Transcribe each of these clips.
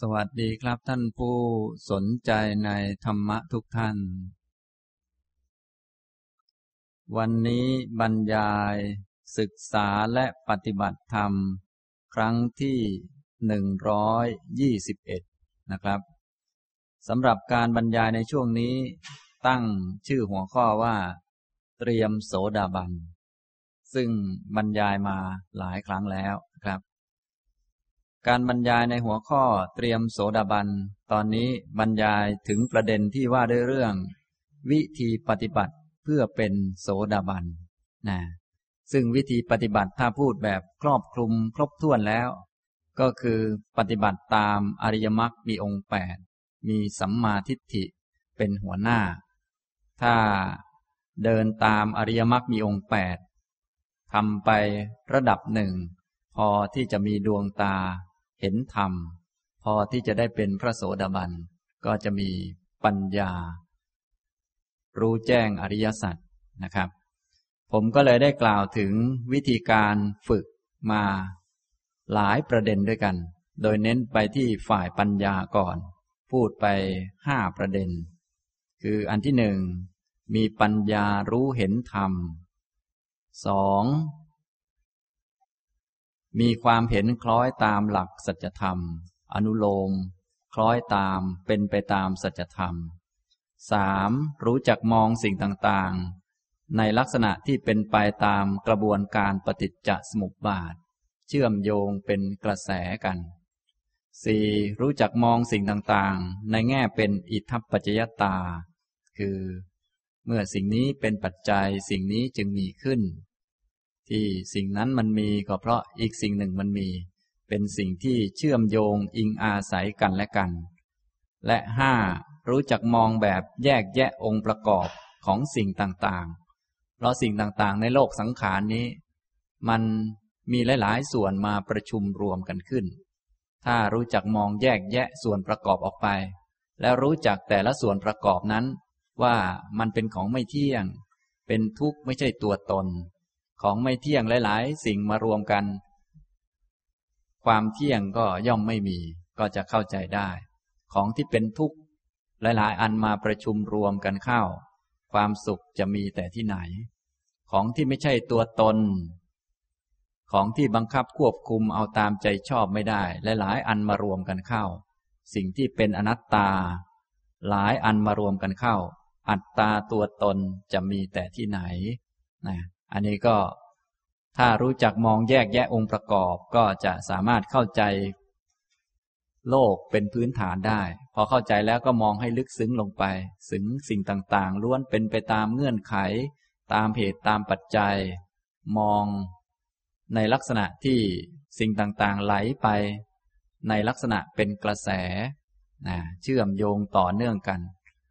สวัสดีครับท่านผู้สนใจในธรรมะทุกท่าน วันนี้บรรยายศึกษาและปฏิบัติธรรม ครั้งที่หนึ่งร้อยยี่สิบเอ็ดนะครับสำหรับการบรรยายในช่วงนี้ตั้งชื่อหัวข้อว่า เตรียมโสดาบัน ซึ่งบรรยายมาหลายครั้งแล้ว การบรรยายในหัวข้อเตรียมโสดาบัน ตอนนี้บรรยายถึงประเด็นที่ว่าด้วยเรื่อง วิธีปฏิบัติเพื่อเป็นโสดาบันนะซึ่งวิธีปฏิบัติถ้าพูดแบบครอบคลุมครบถ้วนแล้ว ก็คือปฏิบัติตามอริยมรรคมีองค์แปดมีสัมมาทิฏฐิเป็นหัวหน้า ถ้าเดินตามอริยมรรคมีองค์แปดทำไประดับหนึ่ง พอที่จะมีดวงตา เห็นธรรม พอที่จะได้เป็นพระโสดาบัน ก็จะมีปัญญา รู้แจ้งอริยสัจนะครับ ผมก็เลยได้กล่าวถึงวิธีการฝึกมาหลายประเด็นด้วยกัน โดยเน้นไปที่ฝ่ายปัญญาก่อน พูดไปห้าประเด็น คืออันที่หนึ่งมีปัญญารู้เห็นธรรมสอง มีความเห็นคล้อยตามหลักสัจธรรม อนุโลม คล้อยตามเป็นไปตามสัจธรรมสามรู้จักมองสิ่งต่างๆ ในลักษณะที่เป็นไปตามกระบวนการปฏิจจสมุปบาท เชื่อมโยงเป็นกระแสกันสี่รู้จักมองสิ่งต่างๆ ในแง่เป็นอิทัปปัจจยตา คือ เมื่อสิ่งนี้เป็นปัจจัยสิ่งนี้จึงมีขึ้น ที่สิ่งนั้นมันมีก็เพราะอีกสิ่งหนึ่งมันมี เป็นสิ่งที่เชื่อมโยงอิงอาศัยกันและกัน และห้ารู้จักมองแบบแยกแยะองค์ประกอบของสิ่งต่างๆ เพราะสิ่งต่างๆ ในโลกสังขารนี้ มันมีหลายๆ ส่วนมาประชุมรวมกันขึ้น ถ้ารู้จักมองแยกแยะส่วนประกอบออกไป แล้วรู้จักแต่ละส่วนประกอบนั้น ว่ามันเป็นของไม่เที่ยง เป็นทุกข์ไม่ใช่ตัวตน ของไม่เที่ยงหลาย ๆ สิ่งมารวมกัน ความเที่ยงก็ย่อมไม่มีก็จะเข้าใจได้ ของที่เป็นทุกข์หลาย ๆ อันมาประชุมรวมกันเข้า ความสุขจะมีแต่ที่ไหน ของที่ไม่ใช่ตัวตน ของที่บังคับควบคุมเอาตามใจชอบไม่ได้ หลาย ๆ อันมารวมกันเข้า สิ่งที่เป็นอนัตตา หลายอันมารวมกันเข้า อัตตาตัวตนจะมีแต่ที่ไหนนะ อันนี้ก็ถ้ารู้จักมองแยกแยะองค์ประกอบก็จะสามารถเข้าใจโลกเป็นพื้นฐานได้ พอเข้าใจแล้วก็มองให้ลึกซึ้งลงไปถึงสิ่งต่างๆ ล้วนเป็นไปตามเงื่อนไข ตามเหตุตามปัจจัย มองในลักษณะที่สิ่งต่างๆไหลไป ในลักษณะเป็นกระแสนะเชื่อมโยงต่อเนื่องกัน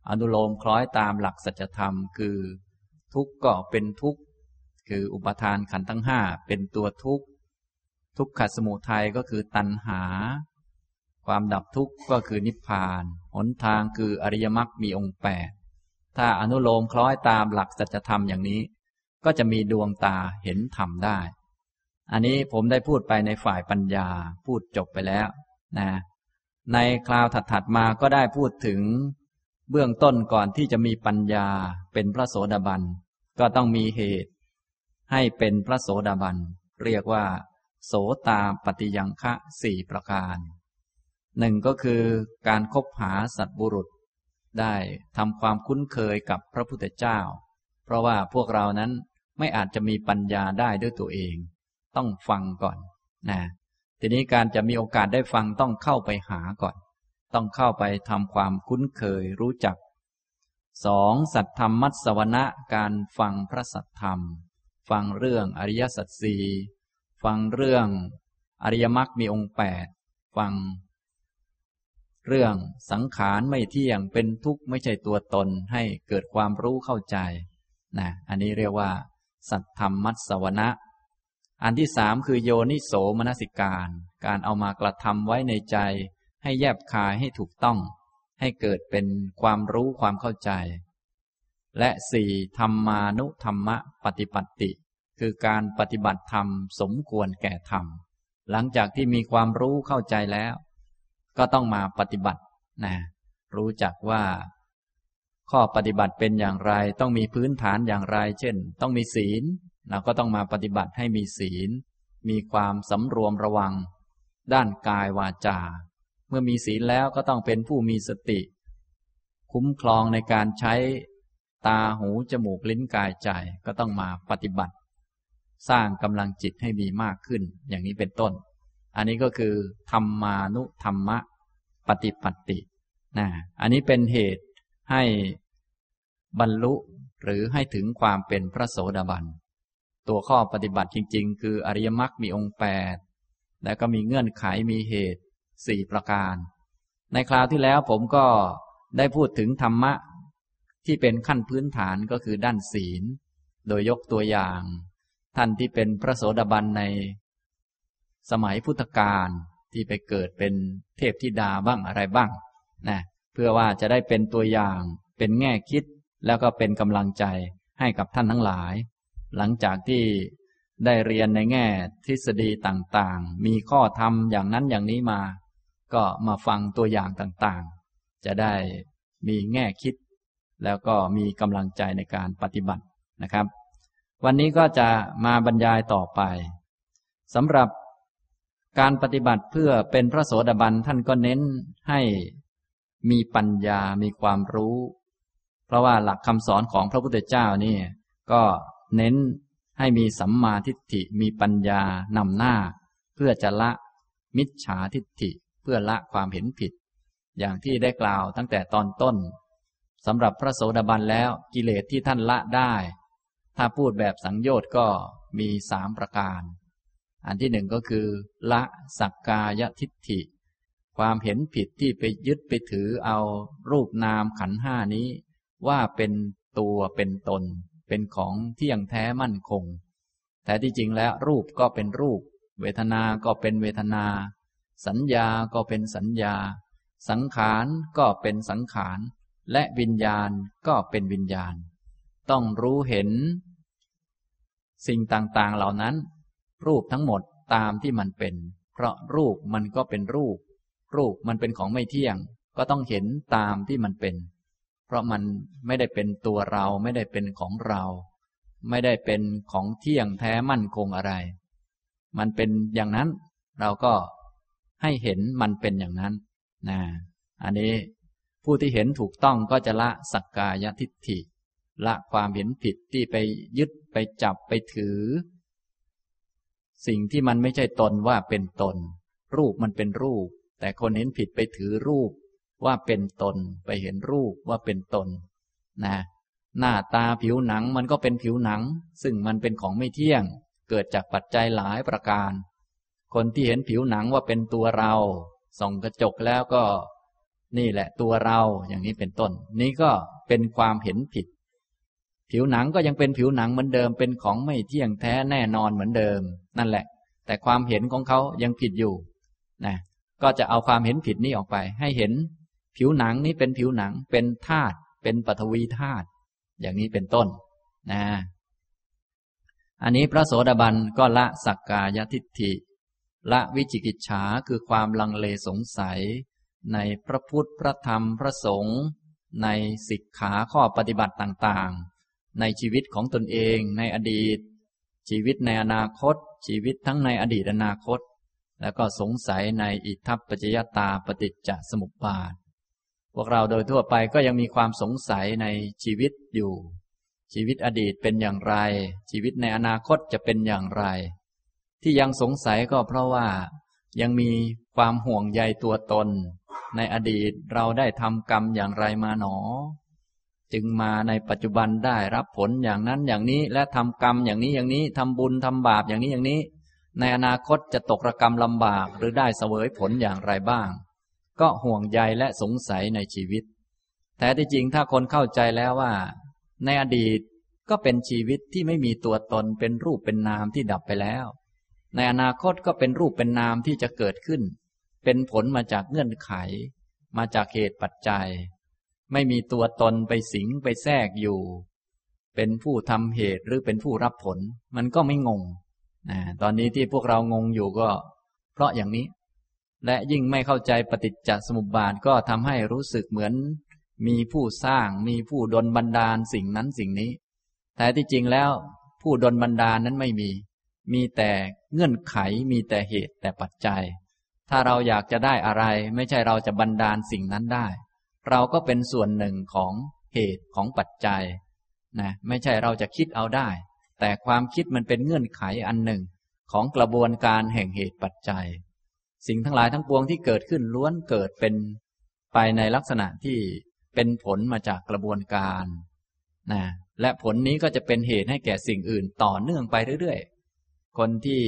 อนุโลมคล้อยตามหลักสัจธรรมคือ ทุกข์ก็เป็นทุกข์ คืออุปทานขันธ์ทั้งห้าเป็นตัวทุกข์ ทุกขสมุทัยก็คือตัณหา ความดับทุกข์ก็คือนิพพาน หนทางคืออริยมรรคมีองค์แปดถ้าอนุโลมคล้อยตามหลักสัจธรรมอย่างนี้ ก็จะมีดวงตาเห็นธรรมได้ อันนี้ผมได้พูดไปในฝ่ายปัญญาพูดจบไปแล้วนะในคราวถัดๆมาก็ได้พูดถึงเบื้องต้นก่อนที่จะมีปัญญาเป็นพระโสดาบัน ก็ต้องมีเหตุ ให้เป็นพระโสดาบัน เรียกว่า โสตาปฏิยังคะสี่ประการหนึ่งก็คือการคบหาสัตบุรุษ ได้ทำความคุ้นเคยกับพระพุทธเจ้า เพราะว่าพวกเรานั้นไม่อาจจะมีปัญญาได้ด้วยตัวเอง ต้องฟังก่อนนะทีนี้การจะมีโอกาสได้ฟังต้องเข้าไปหาก่อน ต้องเข้าไปทำความคุ้นเคยรู้จักสองสัตธรรมมัตสวนะการฟังพระสัตธรรม ฟังเรื่องอริยสัจสี่ฟังเรื่องอริยมรรคมีองค์แปดฟัง เรื่องสังขารไม่เที่ยงเป็นทุกข์ไม่ใช่ตัวตนให้เกิดความรู้เข้าใจนะอันนี้เรียกว่า สัตธรรมมัสวนะ อันที่สามคือโยนิโสมนสิการ การเอามากระทำไว้ในใจ ให้แยบคายให้ถูกต้อง ให้เกิดเป็นความรู้ความเข้าใจ และสี่ธรรมานุธรรมะปฏิปัติ คือการปฏิบัติธรรมสมควรแก่ธรรม หลังจากที่มีความรู้เข้าใจแล้ว ก็ต้องมาปฏิบัตินะรู้จักว่า ข้อปฏิบัติเป็นอย่างไร ต้องมีพื้นฐานอย่างไร เช่น ต้องมีศีลเราก็ต้องมาปฏิบัติให้มีศีล มีความสำรวมระวัง ด้านกายวาจา เมื่อมีศีลแล้วก็ต้องเป็นผู้มีสติ คุ้มครองในการใช้ ตาหู จมูก ลิ้นกายใจก็ต้องมาปฏิบัติ สร้างกำลังจิตให้มีมากขึ้น อย่างนี้เป็นต้น อันนี้ก็คือ ธรรมานุธรรมะ ปฏิปัติ นะ อันนี้เป็นเหตุให้บรรลุหรือให้ถึงความเป็นพระโสดาบัน ตัวข้อปฏิบัติจริง ๆ คืออริยมรรคมีองค์แปดและก็มีเงื่อนไขมีเหตุสี่ประการ ในคราวที่แล้วผมก็ได้พูดถึงธรรมะ ที่เป็นขั้นพื้นฐานก็คือด้านศีล โดยยกตัวอย่าง ท่านที่เป็นพระโสดาบันในสมัยพุทธกาลที่ไปเกิดเป็นเทพธิดาบ้างอะไรบ้างนะเพื่อว่าจะได้เป็นตัวอย่างเป็นแง่คิดแล้วก็เป็นกำลังใจให้กับท่านทั้งหลาย หลังจากที่ได้เรียนในแง่ทฤษฎีต่างๆ มีข้อธรรมอย่างนั้นอย่างนี้มา ก็มาฟังตัวอย่างต่างๆ จะได้มีแง่คิด แล้วก็มีกำลังใจในการปฏิบัตินะครับ วันนี้ก็จะมาบรรยายต่อไปสำหรับการปฏิบัติเพื่อเป็นพระโสดาบันท่านก็เน้นให้มีปัญญา มีความรู้ เพราะว่าหลักคำสอนของพระพุทธเจ้านี่ก็เน้นให้มีสัมมาทิฏฐิ มีปัญญานำหน้า เพื่อจะละมิจฉาทิฏฐิ เพื่อละความเห็นผิด อย่างที่ได้กล่าวตั้งแต่ตอนต้น สำหรับพระโสดาบันแล้วกิเลสที่ท่านละได้ ถ้าพูดแบบสังโยชน์ก็มีสามประการ อันที่หนึ่งก็คือ ละสักกายทิฏฐิ ความเห็นผิดที่ไปยึดไปถือเอารูปนามขันห้านี้ ว่าเป็นตัวเป็นตน เป็นของเที่ยงแท้มั่นคง แต่ที่จริงแล้วรูปก็เป็นรูป เวทนา ก็เป็นเวทนา สัญญาก็เป็นสัญญา สังขารก็เป็นสังขาร และวิญญาณก็เป็นวิญญาณ ต้องรู้เห็น สิ่งต่างๆเหล่านั้น รูปทั้งหมดตามที่มันเป็น เพราะรูปมันก็เป็นรูป รูปมันเป็นของไม่เที่ยง ก็ต้องเห็นตามที่มันเป็น เพราะมันไม่ได้เป็นตัวเราไม่ได้เป็นของเรา ไม่ได้เป็นของเที่ยงแท้มั่นคงอะไร มันเป็นอย่างนั้นเราก็ให้เห็นมันเป็นอย่างนั้นนะอันนี้ ผู้ที่เห็นถูกต้องก็จะละสักกายทิฏฐิ ละความเห็นผิดที่ไปยึดไปจับไปถือ สิ่งที่มันไม่ใช่ตนว่าเป็นตน รูปมันเป็นรูป แต่คนเห็นผิดไปถือรูปว่าเป็นตน ไปเห็นรูปว่าเป็นตน นะ หน้าตาผิวหนังมันก็เป็นผิวหนัง ซึ่งมันเป็นของไม่เที่ยง เกิดจากปัจจัยหลายประการ คนที่เห็นผิวหนังว่าเป็นตัวเราส่องกระจกแล้วก็ นี่แหละตัวเราอย่างนี้เป็นต้น นี้ก็เป็นความเห็นผิด ผิวหนังก็ยังเป็นผิวหนังเหมือนเดิม เป็นของไม่เที่ยงแท้แน่นอนเหมือนเดิม นั่นแหละ แต่ความเห็นของเขายังผิดอยู่นะก็จะเอาความเห็นผิดนี้ออกไป ให้เห็นผิวหนังนี้เป็นผิวหนังเป็นธาตุเป็นปฐวีธาตุอย่างนี้เป็นต้นนะอันนี้พระโสดาบันก็ละสักกายทิฏฐิ ละวิจิกิจฉาคือความลังเลสงสัย ในพระพุทธพระธรรมพระสงฆ์ในสิกขาข้อปฏิบัติต่างๆ ในชีวิตของตนเองในอดีต ชีวิตในอนาคต ชีวิตทั้งในอดีตอนาคต แล้วก็สงสัยในอิทัปปัจจยตาปฏิจจสมุปบาท พวกเราโดยทั่วไปก็ยังมีความสงสัยในชีวิตอยู่ ชีวิตอดีตเป็นอย่างไร ชีวิตในอนาคตจะเป็นอย่างไร ที่ยังสงสัยก็เพราะว่ายังมี ความห่วงใยตัวตน ในอดีตเราได้ทำกรรมอย่างไรมาหนอ จึงมาในปัจจุบันได้รับผลอย่างนั้นอย่างนี้และทำกรรมอย่างนี้อย่างนี้ทำบุญทำบาปอย่างนี้อย่างนี้ ในอนาคตจะตกระกรรมลำบากหรือได้เสวยผลอย่างไรบ้าง ก็ห่วงใยและสงสัยในชีวิต แต่ที่จริงถ้าคนเข้าใจแล้วว่า ในอดีตก็เป็นชีวิตที่ไม่มีตัวตนเป็นรูปเป็นนามที่ดับไปแล้ว ในอนาคตก็เป็นรูปเป็นนามที่จะเกิดขึ้น เป็นผลมาจากเงื่อนไข มาจากเหตุปัจจัย ไม่มีตัวตนไปสิงไปแทรกอยู่ เป็นผู้ทำเหตุหรือเป็นผู้รับผล มันก็ไม่งงนะตอนนี้ที่พวกเรางงอยู่ก็ เพราะอย่างนี้ และยิ่งไม่เข้าใจปฏิจจสมุปบาทก็ทำให้รู้สึกเหมือน มีผู้สร้างมีผู้ดลบันดาลสิ่งนั้นสิ่งนี้ แต่ที่จริงแล้ว ผู้ดลบันดาลนั้นไม่มี มีแต่เงื่อนไขมีแต่เหตุแต่ปัจจัย ถ้าเราอยากจะได้อะไร ไม่ใช่เราจะบันดาลสิ่งนั้นได้ เราก็เป็นส่วนหนึ่งของเหตุของปัจจัยนะไม่ใช่เราจะคิดเอาได้ แต่ความคิดมันเป็นเงื่อนไขอันหนึ่งของกระบวนการแห่งเหตุปัจจัย สิ่งทั้งหลายทั้งปวงที่เกิดขึ้นล้วนเกิดเป็นไปในลักษณะที่เป็นผลมาจากกระบวนการนะและผลนี้ก็จะเป็นเหตุให้แก่สิ่งอื่นต่อเนื่องไปเรื่อยๆ คนที่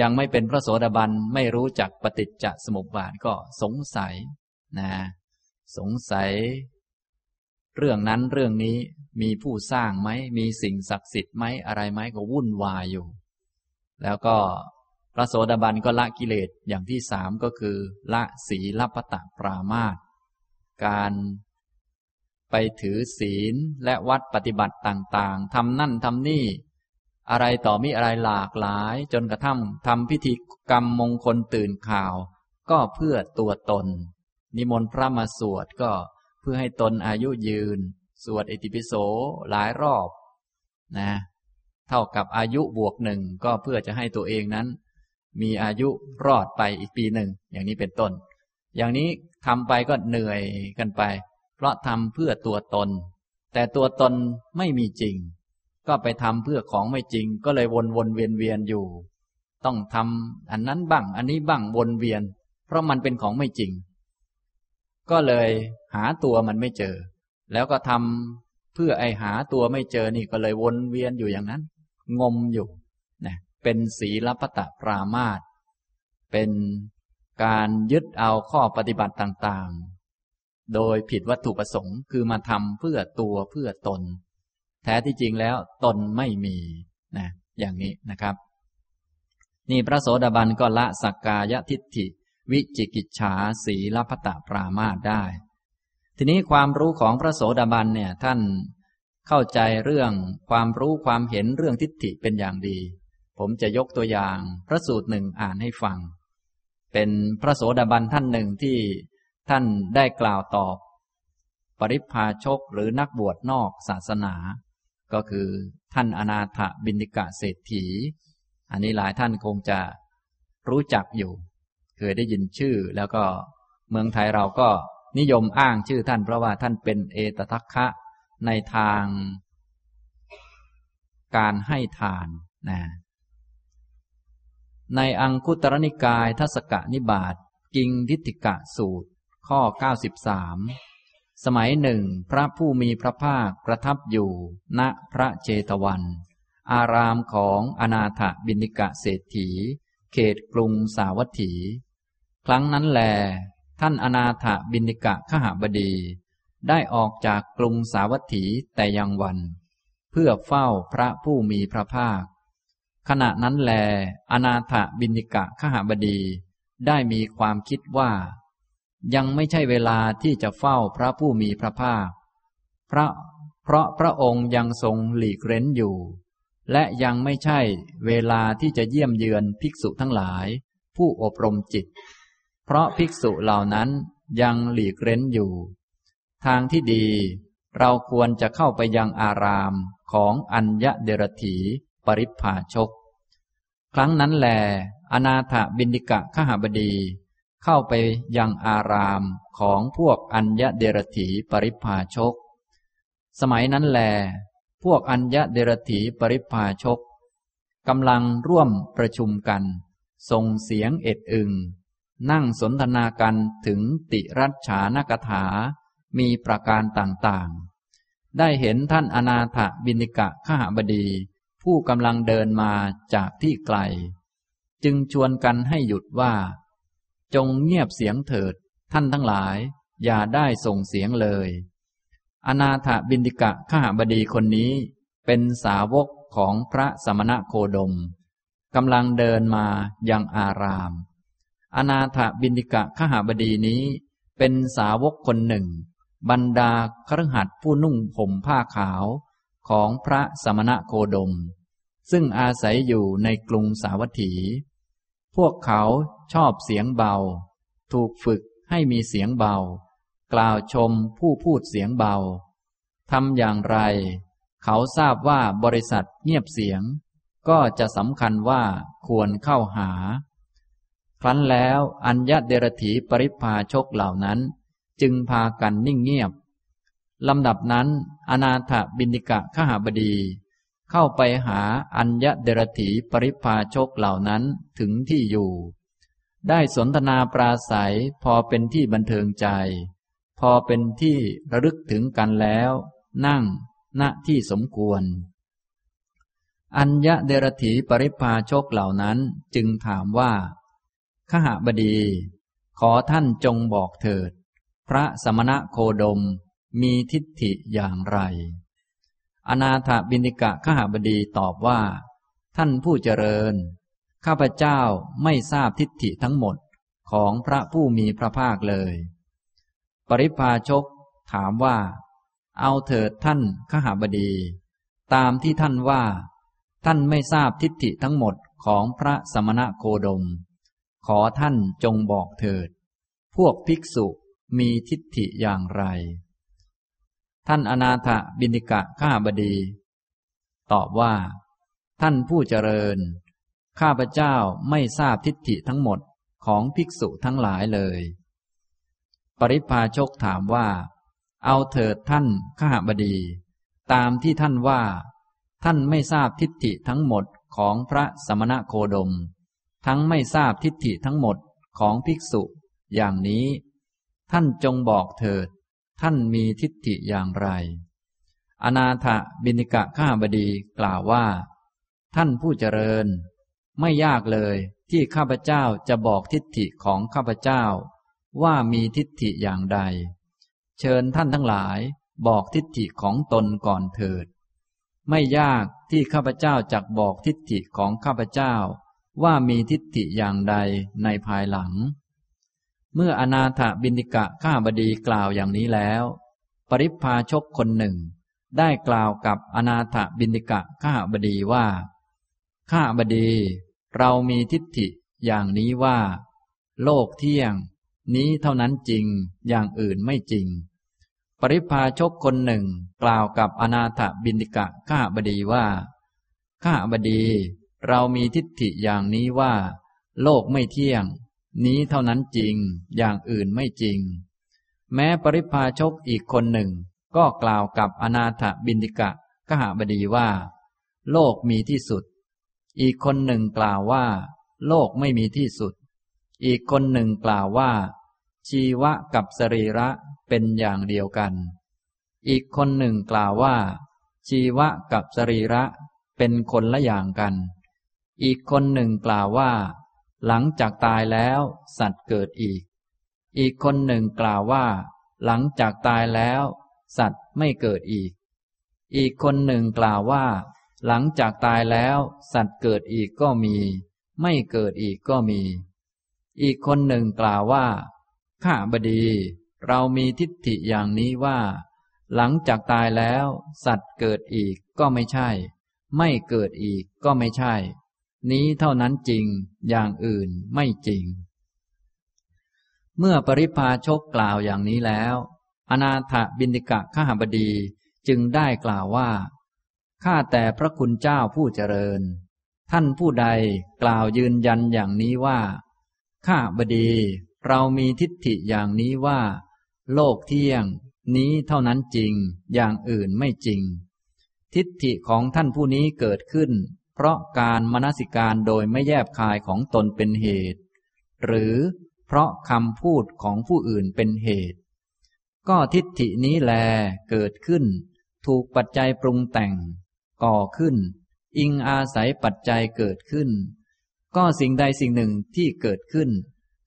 ยังไม่เป็นพระโสดาบันไม่รู้จักปฏิจจสมุปบาทก็สงสัยนะสงสัย เรื่องนั้นเรื่องนี้มีผู้สร้างไหมมีสิ่งศักดิ์สิทธิ์ไหมอะไรไหมก็วุ่นวายอยู่ แล้วก็พระโสดาบันก็ละกิเลสอย่างที่สามก็คือ ละศีลปตะปรามาตการไปถือศีลและวัดปฏิบัติต่างๆทำนั่นทำนี่ อะไรต่อมีอะไรหลากหลาย จนกระทั่งทำพิธีกรรมมงคลตื่นข่าว ก็เพื่อตัวตน นิมนต์พระมาสวดก็เพื่อให้ตนอายุยืน สวดอิติปิโสหลายรอบนะเท่ากับอายุบวกหนึ่งก็เพื่อจะให้ตัวเองนั้น มีอายุรอดไปอีกปีหนึ่ง อย่างนี้เป็นต้น อย่างนี้ทำไปก็เหนื่อยกันไป เพราะทำเพื่อตัวตน แต่ตัวตนไม่มีจริง ก็ไปทำเพื่อของไม่จริง ก็เลยวนวนเวียนเวียนอยู่ ต้องทำอันนั้นบ้าง อันนี้บ้างวนเวียน เพราะมันเป็นของไม่จริง ก็เลยหาตัวมันไม่เจอ แล้วก็ทำเพื่อไอหาตัวไม่เจอนี่ก็เลยวนเวียนอยู่อย่างนั้น งมอยู่นะเป็นศีลปตะปรามาตเป็นการยึดเอาข้อปฏิบัติต่างๆ โดยผิดวัตถุประสงค์คือมาทำเพื่อตัวเพื่อตน แท้ที่จริงแล้วตนไม่มีนะอย่างนี้นะครับ นี่พระโสดาบันก็ละสักกายทิฏฐิ วิจิกิจฉาสีลพตปรามาตได้ ทีนี้ความรู้ของพระโสดาบันเนี่ยท่านเข้าใจเรื่องความรู้ความเห็นเรื่องทิฏฐิเป็นอย่างดี ผมจะยกตัวอย่างพระสูตรหนึ่งอ่านให้ฟัง เป็นพระโสดาบันท่านหนึ่งที่ท่านได้กล่าวตอบ ปริพาชกหรือนักบวชนอกศาสนา ก็คือท่านอนาถบินิกะเศรษฐี อันนี้หลายท่านคงจะรู้จักอยู่ เคยได้ยินชื่อแล้วก็เมืองไทยเราก็นิยมอ้างชื่อท่านเพราะว่าท่านเป็นเอตทัคคะในทางการให้ทานนะในอังคุตรนิกายทัศกนิบาตกิงทิฏฐิกะสูตร ข้อ 93 สมัยหนึ่ง พระผู้มีพระภาคประทับอยู่ ณพระเจตวัน อารามของอนาถบินิกะเศรษฐี เขตกรุงสาวัตถี ครั้งนั้นแล ท่านอนาถบินิกะขหบดี ได้ออกจากกรุงสาวัตถีแต่ยังวัน เพื่อเฝ้าพระผู้มีพระภาค ขณะนั้นแล อนาถบินิกะขหบดี ได้มีความคิดว่า ยังไม่ใช่เวลาที่จะเฝ้าพระผู้มีพระภาค พระเพราะพระองค์ยังทรงหลีกเร้นอยู่ และยังไม่ใช่เวลาที่จะเยี่ยมเยือนภิกษุทั้งหลาย ผู้อบรมจิต เพราะภิกษุเหล่านั้นยังหลีกเร้นอยู่ ทางที่ดี เราควรจะเข้าไปยังอารามของอัญญเดรถีปริพาชก ครั้งนั้นแลอนาถบินิกะขหบดี เข้าไปยังอารามของพวกอัญญเดรถีปริพาชก สมัยนั้นแล พวกอัญญเดรถีปริพาชกกำลังร่วมประชุมกันส่งเสียงเอ็ดอึง นั่งสนทนากันถึงติรัชฉานกถา มีประการต่างๆ ได้เห็นท่านอนาถบินิกะขหบดี ผู้กำลังเดินมาจากที่ไกล จึงชวนกันให้หยุดว่า จงเงียบเสียงเถิด ท่านทั้งหลาย อย่าได้ส่งเสียงเลย อนาถบินิกะขหบดีคนนี้ เป็นสาวกของพระสมณะโคดมกำลังเดินมายังอาราม อนาถบินิกะขหาบดีนี้ เป็นสาวกคนหนึ่ง บรรดาครหัดผู้นุ่งผมผ้าขาวของพระสมณะโคดม ซึ่งอาศัยอยู่ในกรุงสาวัตถี พวกเขา ชอบเสียงเบา ถูกฝึกให้มีเสียงเบา กล่าวชมผู้พูดเสียงเบาทำอย่างไร เขาทราบว่าบริษัทเงียบเสียง ก็จะสำคัญว่าควรเข้าหา ครั้นแล้วอัญญเดรถีปริพาชกเหล่านั้น จึงพากันนิ่งเงียบลำดับนั้น อนาถบินิกะขหาบดี เข้าไปหาอัญญเดรถีปริพาชกเหล่านั้นถึงที่อยู่ ได้สนทนาปราศัยพอเป็นที่บันเทิงใจ พอเป็นที่ระลึกถึงกันแล้ว นั่ง ณที่สมควร อัญญเดรถีปริพาชกเหล่านั้นจึงถามว่าขหบดี ขอท่านจงบอกเถิด พระสมณะโคดมมีทิฏฐิอย่างไร อนาถบินิกะขหบดีตอบว่า ท่านผู้เจริญ ข้าพเจ้าไม่ทราบทิฏฐิทั้งหมดของพระผู้มีพระภาคเลย ปริพาชกถามว่า เอาเถิดท่านขหบดี ตามที่ท่านว่า ท่านไม่ทราบทิฏฐิทั้งหมดของพระสมณะโคดม ขอท่านจงบอกเถิด พวกภิกษุมีทิฏฐิอย่างไร ท่านอนาถบินิกะข้าบดี ตอบว่า ท่านผู้เจริญ ข้าพเจ้าไม่ทราบทิฏฐิทั้งหมดของภิกษุทั้งหลายเลย ปริพาชกถามว่า เอาเถิดท่านข้าบดี ตามที่ท่านว่า ท่านไม่ทราบทิฏฐิทั้งหมดของพระสมณะโคดม ทั้งไม่ทราบทิฏฐิทั้งหมดของภิกษุ อย่างนี้ ท่านจงบอกเถิด ท่านมีทิฏฐิอย่างไร อนาถบินิกะข้าบดีกล่าวว่า ท่านผู้เจริญ ไม่ยากเลย ที่ข้าพเจ้าจะบอกทิฏฐิของข้าพเจ้า ว่ามีทิฏฐิอย่างใด เชิญท่านทั้งหลายบอกทิฏฐิของตนก่อนเถิด ไม่ยากที่ข้าพเจ้าจักบอกทิฏฐิของข้าพเจ้า ว่ามีทิฏฐิอย่างใดในภายหลัง เมื่ออนาถบินิกะข้าบดีกล่าวอย่างนี้แล้ว ปริพาชกคนหนึ่ง ได้กล่าวกับอนาถบินิกะข้าบดีว่า ข้าบดี เรามีทิฏฐิอย่างนี้ว่า โลกเที่ยง นี้เท่านั้นจริงอย่างอื่นไม่จริง ปริพาชกคนหนึ่งกล่าวกับอนาถบินิกะข้าบดีว่าข้าบดี เรามีทิฏฐิอย่างนี้ว่า โลกไม่เที่ยง นี้เท่านั้นจริงอย่างอื่นไม่จริง แม้ปริพาชกอีกคนหนึ่ง ก็กล่าวกับอนาถบินิกะกหบดีว่า โลกมีที่สุด อีกคนหนึ่งกล่าวว่า โลกไม่มีที่สุด อีกคนหนึ่งกล่าวว่า ชีวะกับสรีระเป็นอย่างเดียวกัน อีกคนหนึ่งกล่าวว่า ชีวะกับสรีระเป็นคนละอย่างกัน อีกคนหนึ่งกล่าวว่า หลังจากตายแล้ว สัตว์เกิดอีก อีกคนหนึ่งกล่าวว่า หลังจากตายแล้ว สัตว์ไม่เกิดอีก อีกคนหนึ่งกล่าวว่า หลังจากตายแล้ว สัตว์เกิดอีกก็มี ไม่เกิดอีกก็มี อีกคนหนึ่งกล่าวว่า ข้าบดี เรามีทิฏฐิอย่างนี้ว่า หลังจากตายแล้ว สัตว์เกิดอีกก็ไม่ใช่ ไม่เกิดอีกก็ไม่ใช่ นี้เท่านั้นจริง อย่างอื่นไม่จริง เมื่อปริพาชกกล่าวอย่างนี้แล้ว อนาถบินิกะข้าบดีจึงได้กล่าวว่า ข้าแต่พระคุณเจ้าผู้เจริญ ท่านผู้ใดกล่าวยืนยันอย่างนี้ว่า ข้าบดีเรามีทิฏฐิอย่างนี้ว่า โลกเที่ยง นี้เท่านั้นจริง อย่างอื่นไม่จริง ทิฏฐิของท่านผู้นี้เกิดขึ้น เพราะการมนสิการโดยไม่แยบคายของตนเป็นเหตุ หรือเพราะคำพูดของผู้อื่นเป็นเหตุ ก็ทิฏฐินี้แลเกิดขึ้น ถูกปัจจัยปรุงแต่ง ก่อขึ้น อิงอาศัยปัจจัยเกิดขึ้น ก็สิ่งใดสิ่งหนึ่งที่เกิดขึ้น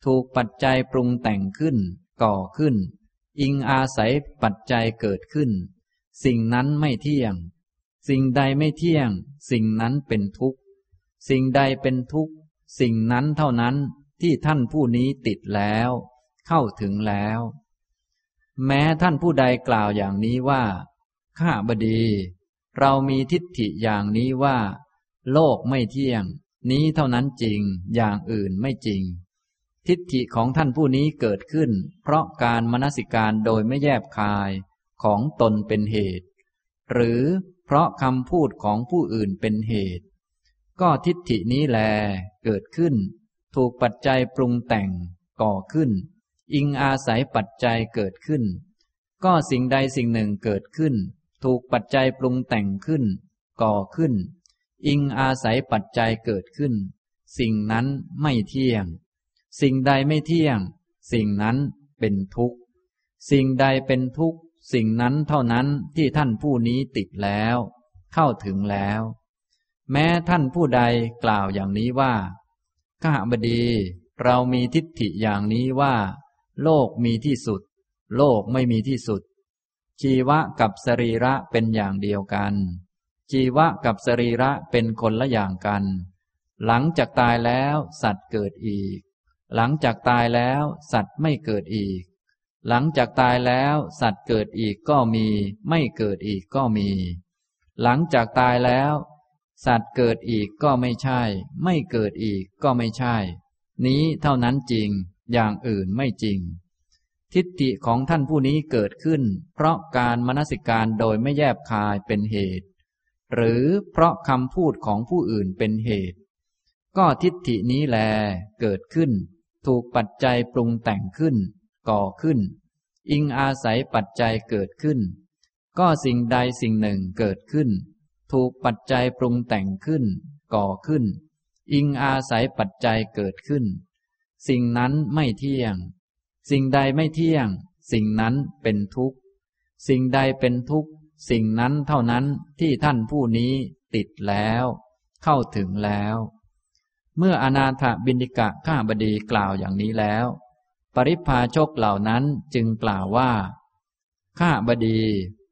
ถูกปัจจัยปรุงแต่งขึ้น ก่อขึ้น อิงอาศัยปัจจัยเกิดขึ้น สิ่งนั้นไม่เที่ยง สิ่งใดไม่เที่ยง สิ่งนั้นเป็นทุกข์ สิ่งใดเป็นทุกข์ สิ่งนั้นเท่านั้นที่ท่านผู้นี้ติดแล้ว เข้าถึงแล้ว แม้ท่านผู้ใดกล่าวอย่างนี้ว่า ข้าบดี เรามีทิฏฐิอย่างนี้ว่า โลกไม่เที่ยง นี้เท่านั้นจริง อย่างอื่นไม่จริง ทิฏฐิของท่านผู้นี้เกิดขึ้น เพราะการมนสิการโดยไม่แยบคายของตนเป็นเหตุ หรือเพราะคำพูดของผู้อื่นเป็นเหตุ ก็ทิฏฐินี้แลเกิดขึ้น ถูกปัจจัยปรุงแต่งก่อขึ้น อิงอาศัยปัจจัยเกิดขึ้น ก็สิ่งใดสิ่งหนึ่งเกิดขึ้น ถูกปัจจัยปรุงแต่งขึ้น ก่อขึ้น อิงอาศัยปัจจัยเกิดขึ้น สิ่งนั้นไม่เที่ยง สิ่งใดไม่เที่ยง สิ่งนั้นเป็นทุกข์ สิ่งใดเป็นทุกข์ สิ่งนั้นเท่านั้นที่ท่านผู้นี้ติดแล้ว เข้าถึงแล้ว แม้ท่านผู้ใดกล่าวอย่างนี้ว่าข้าบดี เรามีทิฏฐิอย่างนี้ว่า โลกมีที่สุด โลกไม่มีที่สุด ชีวะกับสรีระเป็นอย่างเดียวกัน ชีวะกับสรีระเป็นคนละอย่างกัน หลังจากตายแล้วสัตว์เกิดอีก หลังจากตายแล้วสัตว์ไม่เกิดอีก หลังจากตายแล้วสัตว์เกิดอีกก็มี ไม่เกิดอีกก็มี หลังจากตายแล้ว สัตว์เกิดอีกก็ไม่ใช่ ไม่เกิดอีกก็ไม่ใช่ นี้เท่านั้นจริง อย่างอื่นไม่จริง ทิฏฐิของท่านผู้นี้เกิดขึ้น เพราะการมนสิการโดยไม่แยบคายเป็นเหตุ หรือเพราะคำพูดของผู้อื่นเป็นเหตุ ก็ทิฏฐินี้แลเกิดขึ้น ถูกปัจจัยปรุงแต่งขึ้น ก่อขึ้น อิงอาศัยปัจจัยเกิดขึ้น ก็สิ่งใดสิ่งหนึ่งเกิดขึ้น ถูกปัจจัยปรุงแต่งขึ้น ก่อขึ้น อิงอาศัยปัจจัยเกิดขึ้น สิ่งนั้นไม่เที่ยง สิ่งใดไม่เที่ยง สิ่งนั้นเป็นทุกข์ สิ่งใดเป็นทุกข์ สิ่งนั้นเท่านั้นที่ท่านผู้นี้ติดแล้ว เข้าถึงแล้ว เมื่ออนาถบินิกะข้าบดีกล่าวอย่างนี้แล้ว ปริพาชกเหล่านั้นจึงกล่าวว่า ข้าบดี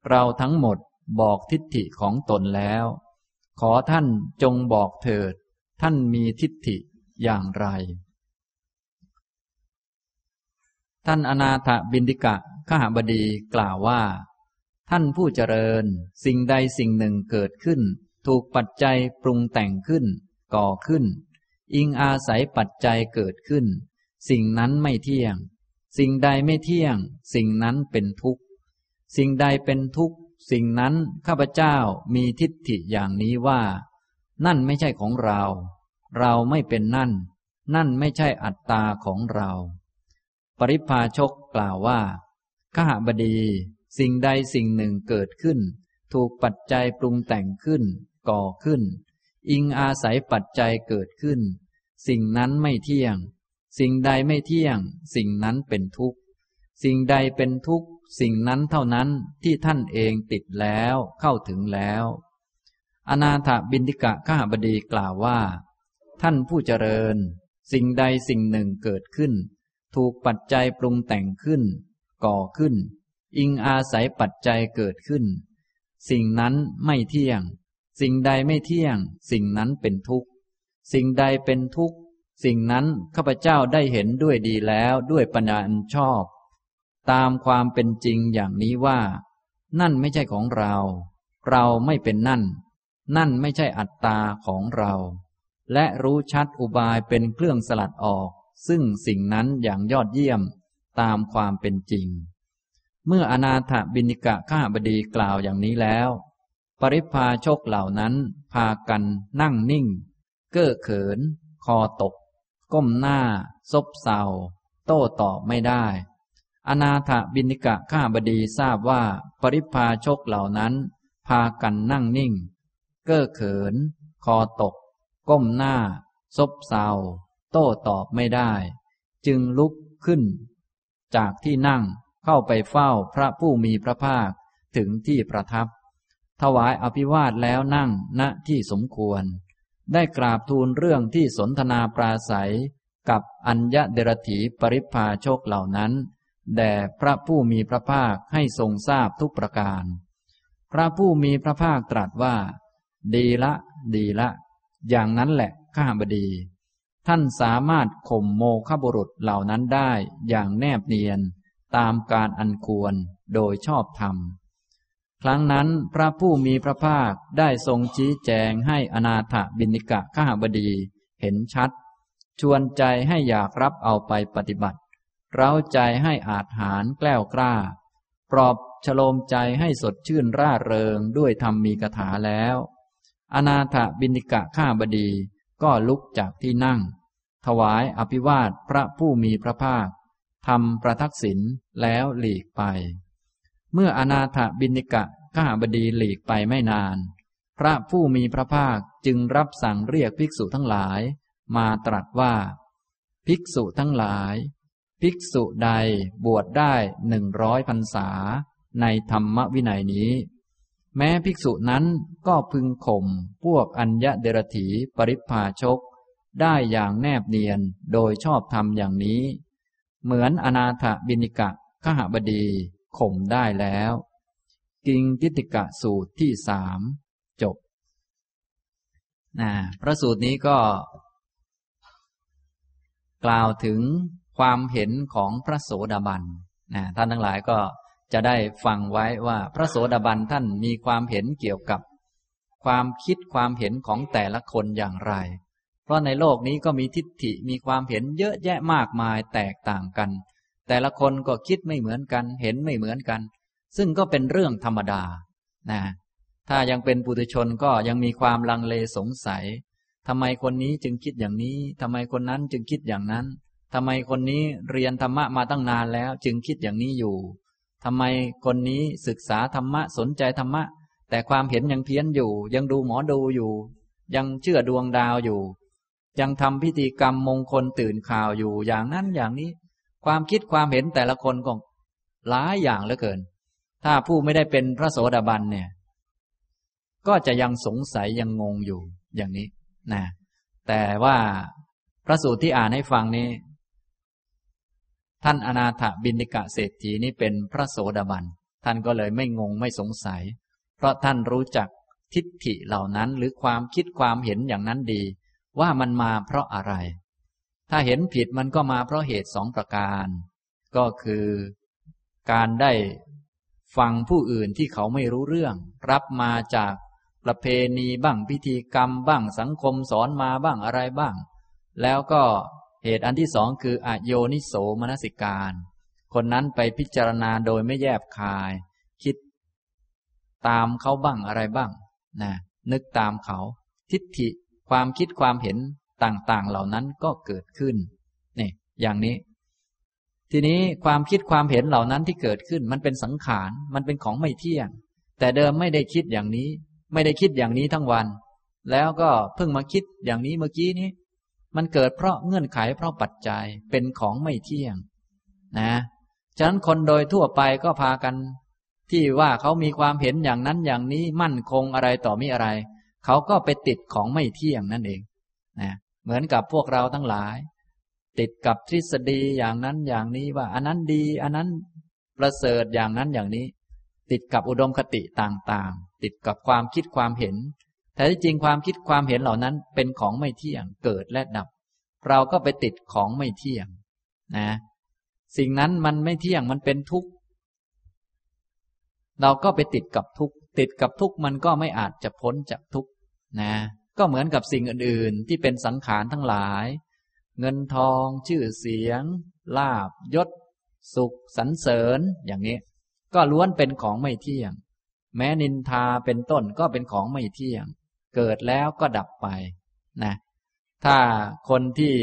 เราทั้งหมดบอกทิฏฐิของตนแล้ว ขอท่านจงบอกเถิด ท่านมีทิฏฐิอย่างไร ท่านอนาถบินดิกะข้าบดีกล่าวว่า ท่านผู้เจริญ สิ่งใดสิ่งหนึ่งเกิดขึ้น ถูกปัจจัยปรุงแต่งขึ้น ก่อขึ้น อิงอาศัยปัจจัยเกิดขึ้น สิ่งนั้นไม่เที่ยง สิ่งใดไม่เที่ยง สิ่งนั้นเป็นทุกข์ สิ่งใดเป็นทุกข์ สิ่งนั้นข้าพเจ้ามีทิฏฐิอย่างนี้ว่า นั่นไม่ใช่ของเรา เราไม่เป็นนั่น นั่นไม่ใช่อัตตาของเรา ปริพาชกกล่าวว่าข้าบดี สิ่งใดสิ่งหนึ่งเกิดขึ้น ถูกปัจจัยปรุงแต่งขึ้น ก่อขึ้น อิงอาศัยปัจจัยเกิดขึ้น สิ่งนั้นไม่เที่ยง สิ่งใดไม่เที่ยง สิ่งนั้นเป็นทุกข์ สิ่งใดเป็นทุกข์ สิ่งนั้นเท่านั้นที่ท่านเองติดแล้วเข้าถึงแล้ว อนาถบินทิกะข้าบดีกล่าวว่า ท่านผู้เจริญ สิ่งใดสิ่งหนึ่งเกิดขึ้น ถูกปัจจัยปรุงแต่งขึ้น ก่อขึ้น อิงอาศัยปัจจัยเกิดขึ้น สิ่งนั้นไม่เที่ยง สิ่งใดไม่เที่ยง สิ่งนั้นเป็นทุกข์ สิ่งใดเป็นทุกข์ สิ่งนั้นข้าพเจ้าได้เห็นด้วยดีแล้วด้วยปัญญาอันชอบ ตามความเป็นจริงอย่างนี้ว่า นั่นไม่ใช่ของเรา เราไม่เป็นนั่น นั่นไม่ใช่อัตตาของเรา และรู้ชัดอุบายเป็นเครื่องสลัดออก ซึ่งสิ่งนั้นอย่างยอดเยี่ยมตามความเป็นจริง เมื่ออนาถบินิกะข้าบดีกล่าวอย่างนี้แล้ว ปริพาชกเหล่านั้นพากันนั่งนิ่ง เก้อเขิน คอตก ก้มหน้า ซบเซาโต้ตอบไม่ได้ อนาถบินิกะข้าบดีทราบว่า ปริพาชกเหล่านั้น พากันนั่งนิ่ง เก้อเขิน คอตก ก้มหน้า ซบเซา โต้ตอบไม่ได้ จึงลุกขึ้น จากที่นั่งเข้าไปเฝ้าพระผู้มีพระภาคถึงที่ประทับ ถวายอภิวาทแล้วนั่งณที่สมควร ได้กราบทูลเรื่องที่สนทนาปราศัย กับอัญญเดรถีปริพาโชคเหล่านั้นแด่พระผู้มีพระภาคให้ทรงทราบทุกประการ พระผู้มีพระภาคตรัสว่า ดีละ ดีละ อย่างนั้นแหละข้าบดี ท่านสามารถข่มโมฆบุรุษเหล่านั้นได้อย่างแนบเนียนตามการอันควรโดยชอบธรรม ครั้งนั้นพระผู้มีพระภาคได้ทรงชี้แจงให้อนาถบินิกะข้าบดีเห็นชัด ชวนใจให้อยากรับเอาไปปฏิบัติ เร้าใจให้อาจหารแกล้วกล้า ปลอบฉโลมใจให้สดชื่นร่าเริงด้วยธรรมมีกถาแล้ว อนาถบินิกะข้าบดี ก็ลุกจากที่นั่ง ถวายอภิวาทพระผู้มีพระภาคทำประทักษิณแล้วหลีกไป เมื่ออนาถบินิกะข้าบดีหลีกไปไม่นาน พระผู้มีพระภาคจึงรับสั่งเรียกภิกษุทั้งหลาย มาตรัสว่า ภิกษุทั้งหลาย ภิกษุใดบวชได้หนึ่งร้อยพรรษา ในธรรมวินัยนี้ แม้ภิกษุนั้นก็พึงข่มพวกอัญญเดรถีปริพาชก ได้อย่างแนบเนียนโดยชอบธรรมอย่างนี้ เหมือนอนาถบินิกะขหบดีข่มได้แล้ว กิงทิติกะสูตรที่สามจบนะพระสูตรนี้ก็ กล่าวถึงความเห็นของพระโสดาบันนะท่านทั้งหลายก็ จะได้ฟังไว้ว่าพระโสดาบันท่านมีความเห็นเกี่ยวกับ ความคิดความเห็นของแต่ละคนอย่างไร เพราะในโลกนี้ก็มีทิฏฐิมีความเห็นเยอะแยะมากมายแตกต่างกัน แต่ละคนก็คิดไม่เหมือนกัน เห็นไม่เหมือนกัน ซึ่งก็เป็นเรื่องธรรมดานะถ้ายังเป็นปุถุชนก็ยังมีความลังเลสงสัยทำไมคนนี้จึงคิดอย่างนี้ทำไมคนนั้นจึงคิดอย่างนั้นทำไมคนนี้เรียนธรรมะมาตั้งนานแล้ว จึงคิดอย่างนี้อยู่ ทำไมคนนี้ศึกษาธรรมะสนใจธรรมะ แต่ความเห็นยังเพี้ยนอยู่ ยังดูหมอดูอยู่ ยังเชื่อดวงดาวอยู่ ยังทำพิธีกรรมมงคลตื่นข่าวอยู่อย่างนั้นอย่างนี้ ความคิดความเห็นแต่ละคนก็หลายอย่างเหลือเกิน ถ้าผู้ไม่ได้เป็นพระโสดาบันเนี่ย ก็จะยังสงสัยยังงงอยู่อย่างนี้นะแต่ว่าพระสูตรที่อ่านให้ฟังนี้ ท่านอนาถบินิกะเศรษฐีนี้เป็นพระโสดาบัน ท่านก็เลยไม่งงไม่สงสัย เพราะท่านรู้จักทิฏฐิเหล่านั้นหรือความคิดความเห็นอย่างนั้นดี ว่ามันมาเพราะอะไร ถ้าเห็นผิดมันก็มาเพราะเหตุสองประการ ก็คือการได้ฟังผู้อื่นที่เขาไม่รู้เรื่อง รับมาจากประเพณีบ้างพิธีกรรมบ้างสังคมสอนมาบ้างอะไรบ้าง แล้วก็ เหตุอันที่สองคืออโยนิโสมนสิการ คนนั้นไปพิจารณาโดยไม่แยบคาย คิดตามเขาบ้างอะไรบ้างนะนึกตามเขา ทิฏฐิความคิดความเห็นต่างๆ เหล่านั้นก็เกิดขึ้นนี่อย่างนี้ ทีนี้ความคิดความเห็นเหล่านั้นที่เกิดขึ้น มันเป็นสังขารมันเป็นของไม่เที่ยง แต่เดิมไม่ได้คิดอย่างนี้ ไม่ได้คิดอย่างนี้ทั้งวัน แล้วก็เพิ่งมาคิดอย่างนี้เมื่อกี้นี้ มันเกิดเพราะเงื่อนไขเพราะปัจจัยเป็นของไม่เที่ยง นะฉะนั้นคนโดยทั่วไปก็พากันที่ว่าเขามีความเห็นอย่างนั้นอย่างนี้มั่นคงอะไรต่อมีอะไร เขาก็ไปติดของไม่เที่ยงนั่นเองนะเหมือนกับพวกเราทั้งหลาย ติดกับทฤษฎีอย่างนั้นอย่างนี้ว่า อันนั้นดี อันนั้นประเสริฐอย่างนั้นอย่างนี้ ติดกับอุดมคติต่างๆ ติดกับความคิดความเห็น แต่ที่จริงความคิดความเห็นเหล่านั้นเป็นของไม่เที่ยงเกิดและดับ เราก็ไปติดของไม่เที่ยงนะ สิ่งนั้นมันไม่เที่ยงมันเป็นทุกข์เราก็ไปติดกับทุกข์ติดกับทุกข์มันก็ไม่อาจจะพ้นจากทุกข์นะ ก็เหมือนกับสิ่งอื่น ๆ ที่เป็นสังขารทั้งหลาย เงินทอง ชื่อเสียง ลาบยศ สุขสรรเสริญอย่างนี้ ก็ล้วนเป็นของไม่เที่ยง แม้นินทาเป็นต้นก็เป็นของไม่เที่ยง เกิดแล้วก็ดับไปนะถ้าคนที่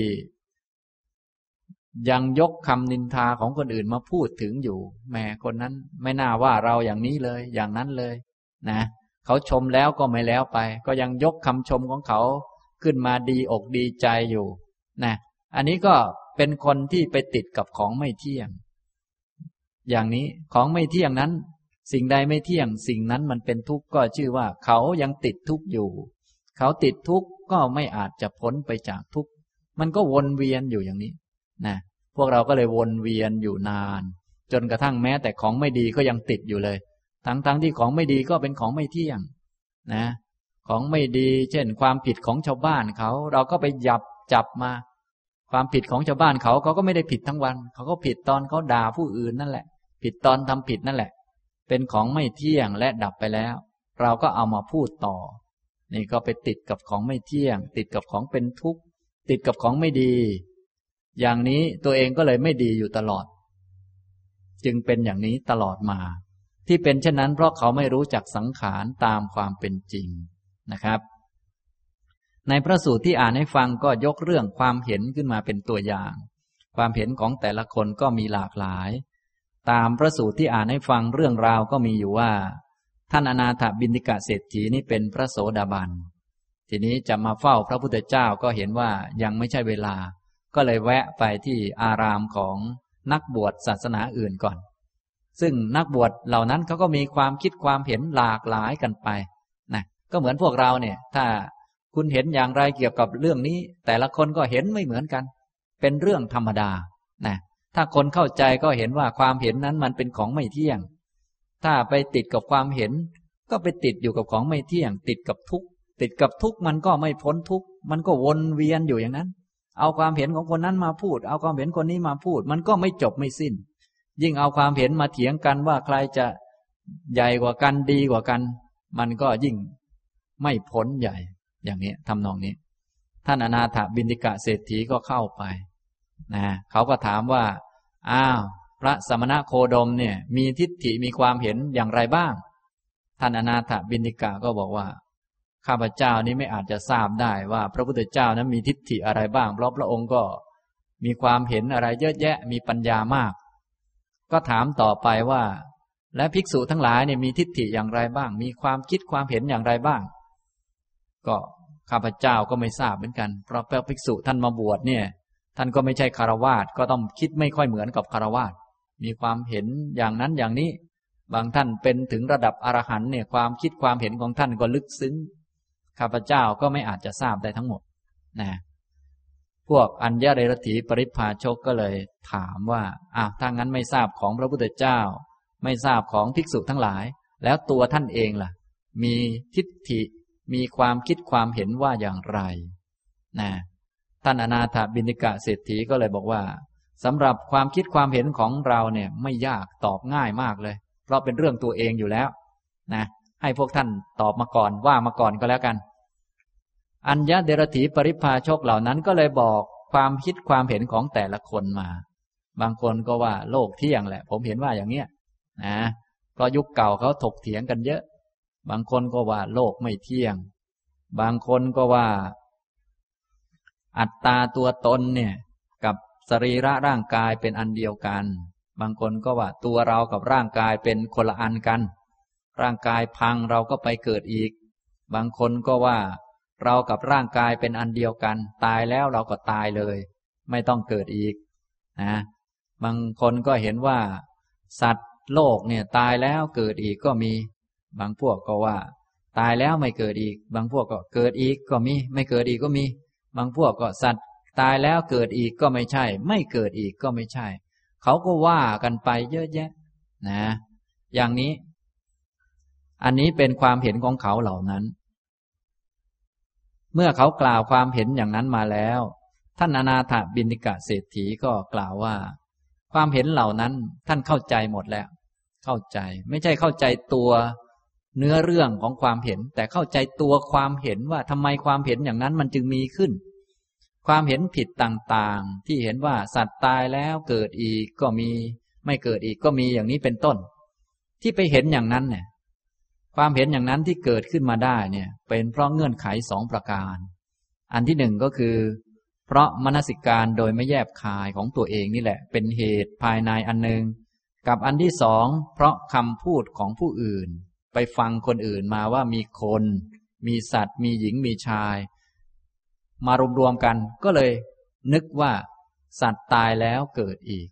ยังยกคำนินทาของคนอื่นมาพูดถึงอยู่แม่คนนั้นไม่น่าว่าเราอย่างนี้เลย อย่างนั้นเลย นะเขาชมแล้วก็ไม่แล้วไป ก็ยังยกคำชมของเขาขึ้นมาดีอกดีใจอยู่ นะ อันนี้ก็เป็นคนที่ไปติดกับของไม่เที่ยง อย่างนี้ของไม่เที่ยงนั้น สิ่งใดไม่เที่ยงสิ่งนั้นมันเป็นทุกข์ก็ชื่อว่า เขายังติดทุกข์อยู่ เขาติดทุกข์ก็ไม่อาจจะพ้นไปจากทุกข์มันก็วนเวียนอยู่อย่างนี้นะพวกเราก็เลยวนเวียนอยู่นาน จนกระทั่งแม้แต่ของไม่ดีก็ยังติดอยู่เลย ทั้งๆทที่ของไม่ดีก็เป็นของไม่เที่ยงนะ ของไม่ดี เช่น ความผิดของชาวบ้านเขา เราก็ไปหยับจับมา ความผิดของชาวบ้านเขาเขาก็ไม่ได้ผิดทั้งวัน เขาก็ผิดตอนเขาด่าผู้อื่นนั่นแหละ ผิดตอนทำผิดนั่นแหละ เป็นของไม่เที่ยงและดับไปแล้ว เราก็เอามาพูดต่อ นี่ก็ไปติดกับของไม่เที่ยง ติดกับของเป็นทุกข์ติดกับของไม่ดี อย่างนี้ตัวเองก็เลยไม่ดีอยู่ตลอด จึงเป็นอย่างนี้ตลอดมา ที่เป็นเช่นนั้น เพราะเขาไม่รู้จักสังขารตามความเป็นจริงนะครับ ในพระสูตรที่อ่านให้ฟังก็ยกเรื่องความเห็นขึ้นมาเป็นตัวอย่าง ความเห็นของแต่ละคนก็มีหลากหลาย ตามพระสูตรที่อ่านให้ฟังเรื่องราวก็มีอยู่ว่า ท่านอนาถบินิกะเศรษฐีนี่เป็นพระโสดาบัน ทีนี้จะมาเฝ้าพระพุทธเจ้าก็เห็นว่ายังไม่ใช่เวลา ก็เลยแวะไปที่อารามของนักบวชศาสนาอื่นก่อน ซึ่งนักบวชเหล่านั้นเขาก็มีความคิดความเห็นหลากหลายกันไปนะก็เหมือนพวกเราเนี่ย ถ้าคุณเห็นอย่างไรเกี่ยวกับเรื่องนี้ แต่ละคนก็เห็นไม่เหมือนกัน เป็นเรื่องธรรมดานะ ถ้าคนเข้าใจก็เห็นว่าความเห็นนั้นมันเป็นของไม่เที่ยง ถ้าไปติดกับความเห็น ก็ไปติดอยู่กับของไม่เที่ยง ติดกับทุกข์ติดกับทุกข์มันก็ไม่พ้นทุกข์มันก็วนเวียนอยู่อย่างนั้น เอาความเห็นของคนนั้นมาพูด เอาความเห็นคนนี้มาพูด มันก็ไม่จบไม่สิ้น ยิ่งเอาความเห็นมาเถียงกันว่าใครจะใหญ่กว่ากันดีกว่ากัน มันก็ยิ่งไม่พ้นใหญ่ อย่างนี้ทำนองนี้ ท่านอนาถบินิกะเศรษฐีก็เข้าไป นะเขาก็ถามว่า อ้าว พระสมณะโคดมเนี่ย มีทิฏฐิมีความเห็นอย่างไรบ้าง ท่านอนาถบินิกะก็บอกว่า ข้าพเจ้านี้ไม่อาจจะทราบได้ว่า พระพุทธเจ้านั้นมีทิฏฐิอะไรบ้าง เพราะพระองค์ก็มีความเห็นอะไรเยอะแยะ มีปัญญามาก ก็ถามต่อไปว่า และภิกษุทั้งหลายเนี่ยมีทิฏฐิอย่างไรบ้าง มีความคิดความเห็นอย่างไรบ้าง ก็ข้าพเจ้าก็ไม่ทราบเหมือนกัน เพราะพระภิกษุท่านมาบวชเนี่ย ท่านก็ไม่ใช่คารวาสก็ต้องคิดไม่ค่อยเหมือนกับคารวาสมีความเห็นอย่างนั้นอย่างนี้ บางท่านเป็นถึงระดับอรหันเนี่ยความคิดความเห็นของท่านก็ลึกซึ้งข้าพเจ้าก็ไม่อาจจะทราบได้ทั้งหมดนะพวกอัญญาเรรถีปริพาชกก็เลยถามว่าอ้าวถ้างั้นไม่ทราบของพระพุทธเจ้า ไม่ทราบของภิกษุทั้งหลาย แล้วตัวท่านเองล่ะ มีทิฏฐิมีความคิดความเห็นว่าอย่างไรนะ ท่านอนาถบินิกะเศรษฐีก็เลยบอกว่าสำหรับความคิดความเห็นของเราเนี่ยไม่ยากตอบง่ายมากเลย เพราะเป็นเรื่องตัวเองอยู่แล้วนะให้พวกท่านตอบมาก่อนว่ามาก่อนก็แล้วกัน อัญญาเดรถีปริพาชกเหล่านั้นก็เลยบอกความคิดความเห็นของแต่ละคนมา บางคนก็ว่าโลกเที่ยงแหละ ผมเห็นว่าอย่างเนี้ยนะเพราะยุคเก่าเขาถกเถียงกันเยอะ บางคนก็ว่าโลกไม่เที่ยง บางคนก็ว่า อัตตาตัวตนเนี่ยกับสรีระร่างกายเป็นอันเดียวกัน บางคนก็ว่าตัวเรากับร่างกายเป็นคนละอันกัน ร่างกายพังเราก็ไปเกิดอีก บางคนก็ว่า เรากับร่างกายเป็นอันเดียวกัน ตายแล้วเราก็ตายเลย ไม่ต้องเกิดอีกนะบางคนก็เห็นว่า สัตว์โลกเนี่ยตายแล้วเกิดอีกก็มี บางพวกก็ว่า ตายแล้วไม่เกิดอีก บางพวกก็เกิดอีกก็มี ไม่เกิดอีกก็มี บางพวกก็สัตว์ตายแล้วเกิดอีกก็ไม่ใช่ ไม่เกิดอีกก็ไม่ใช่ เขาก็ว่ากันไปเยอะแยะ นะ อย่างนี้ อันนี้เป็นความเห็นของเขาเหล่านั้น เมื่อเขากล่าวความเห็นอย่างนั้นมาแล้ว ท่านอนาถบินิกะเศรษฐีก็กล่าวว่า ความเห็นเหล่านั้นท่านเข้าใจหมดแล้ว เข้าใจ ไม่ใช่เข้าใจตัว เนื้อเรื่องของความเห็น แต่เข้าใจตัวความเห็นว่าทำไมความเห็นอย่างนั้นมันจึงมีขึ้น ความเห็นผิดต่างๆ ที่เห็นว่าสัตว์ตายแล้วเกิดอีกก็มี ไม่เกิดอีกก็มีอย่างนี้เป็นต้น ที่ไปเห็นอย่างนั้นเนี่ยความเห็นอย่างนั้นที่เกิดขึ้นมาได้เนี่ย เป็นเพราะเงื่อนไขสองประการ อันที่หนึ่งก็คือ เพราะมนสิการโดยไม่แยบคายของตัวเองนี่แหละ เป็นเหตุภายในอันหนึ่งกับอันที่สองเพราะคำพูดของผู้อื่น ไปฟังคนอื่นมาว่ามีคน มีสัตว์ มีหญิงมีชาย มารวมๆกันก็เลยนึกว่าสัตว์ตายแล้วเกิดอีก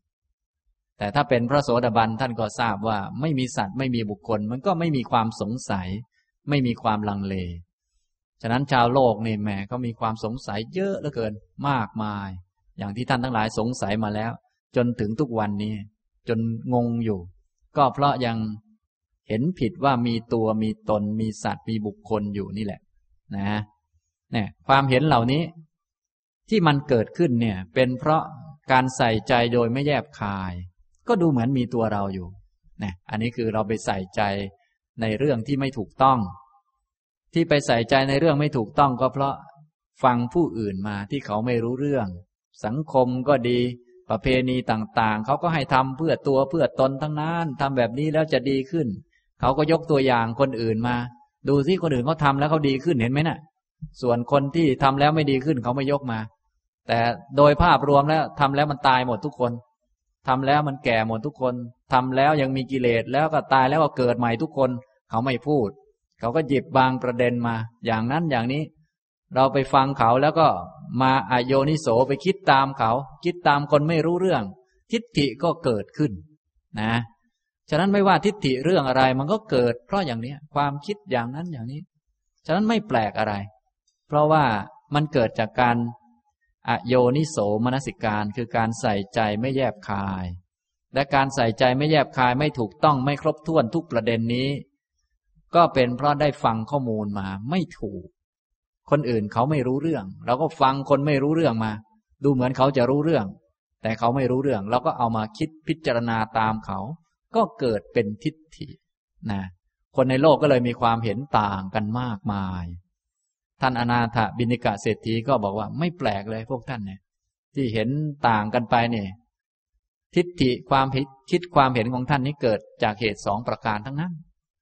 แต่ถ้าเป็นพระโสดาบันท่านก็ทราบว่าไม่มีสัตว์ไม่มีบุคคล มันก็ไม่มีความสงสัย ไม่มีความลังเล ฉะนั้นชาวโลกนี่แหมก็มีความสงสัยเยอะเหลือเกินมากมาย อย่างที่ท่านทั้งหลายสงสัยมาแล้ว จนถึงทุกวันนี้ จนงงอยู่ ก็เพราะยัง เห็นผิดว่ามีตัวมีตนมีสัตว์มีบุคคลอยู่นี่แหละ นะเนี่ยความเห็นเหล่านี้ ที่มันเกิดขึ้นเนี่ย เป็นเพราะการใส่ใจโดยไม่แยบคาย ก็ดูเหมือนมีตัวเราอยู่นะอันนี้คือเราไปใส่ใจในเรื่องที่ไม่ถูกต้อง ที่ไปใส่ใจในเรื่องไม่ถูกต้องก็เพราะฟังผู้อื่นมาที่เขาไม่รู้เรื่อง สังคมก็ดีประเพณีต่างๆ เขาก็ให้ทำเพื่อตัวเพื่อตนทั้งนั้นทำแบบนี้แล้วจะดีขึ้น เขาก็ยกตัวอย่างคนอื่นมา ดูสิคนอื่นเขาทาแล้วเขาดีขึ้นเห็นไหมนะ่ะ ส่วนคนที่ทำแล้วไม่ดีขึ้นเขาไม่ยกมา แต่โดยภาพรวมแล้วทำแล้วมันตายหมดทุกคนทำแล้วมันแก่หมดทุกคนทำแล้วยังมีกิเลสแล้วก็ตายแล้วก็เกิดใหม่ทุกคน เขาไม่พูด เขาก็หยิบบางประเด็นมา อย่างนั้นอย่างนี้ เราไปฟังเขาแล้วก็มาอโยนิโสไปคิดตามเขา คิดตามคนไม่รู้เรื่อง ทิฏฐิก็เกิดขึ้น นะ ฉะนั้นไม่ว่าทิฏฐิเรื่องอะไรมันก็เกิด เพราะอย่างนี้ความคิดอย่างนั้นอย่างนี้ ฉะนั้นไม่แปลกอะไร เพราะว่ามันเกิดจากการอโยนิโสมนสิการ คือการใส่ใจไม่แยบคาย และการใส่ใจไม่แยบคายไม่ถูกต้องไม่ครบถ้วนทุกประเด็นนี้ ก็เป็นเพราะได้ฟังข้อมูลมาไม่ถูก คนอื่นเขาไม่รู้เรื่อง เราก็ฟังคนไม่รู้เรื่องมา ดูเหมือนเขาจะรู้เรื่อง แต่เขาไม่รู้เรื่องเราก็เอามาคิดพิจารณาตามเขา ก็เกิดเป็นทิฏฐินะคนในโลกก็เลยมีความเห็นต่างกันมากมาย ท่านอนาถบินิกะเศรษฐีก็บอกว่าไม่แปลกเลยพวกท่านเนี่ยที่เห็นต่างกันไปเนี่ยทิฏฐิความคิดความเห็นของท่านนี้เกิดจากเหตุสองประการทั้งนั้น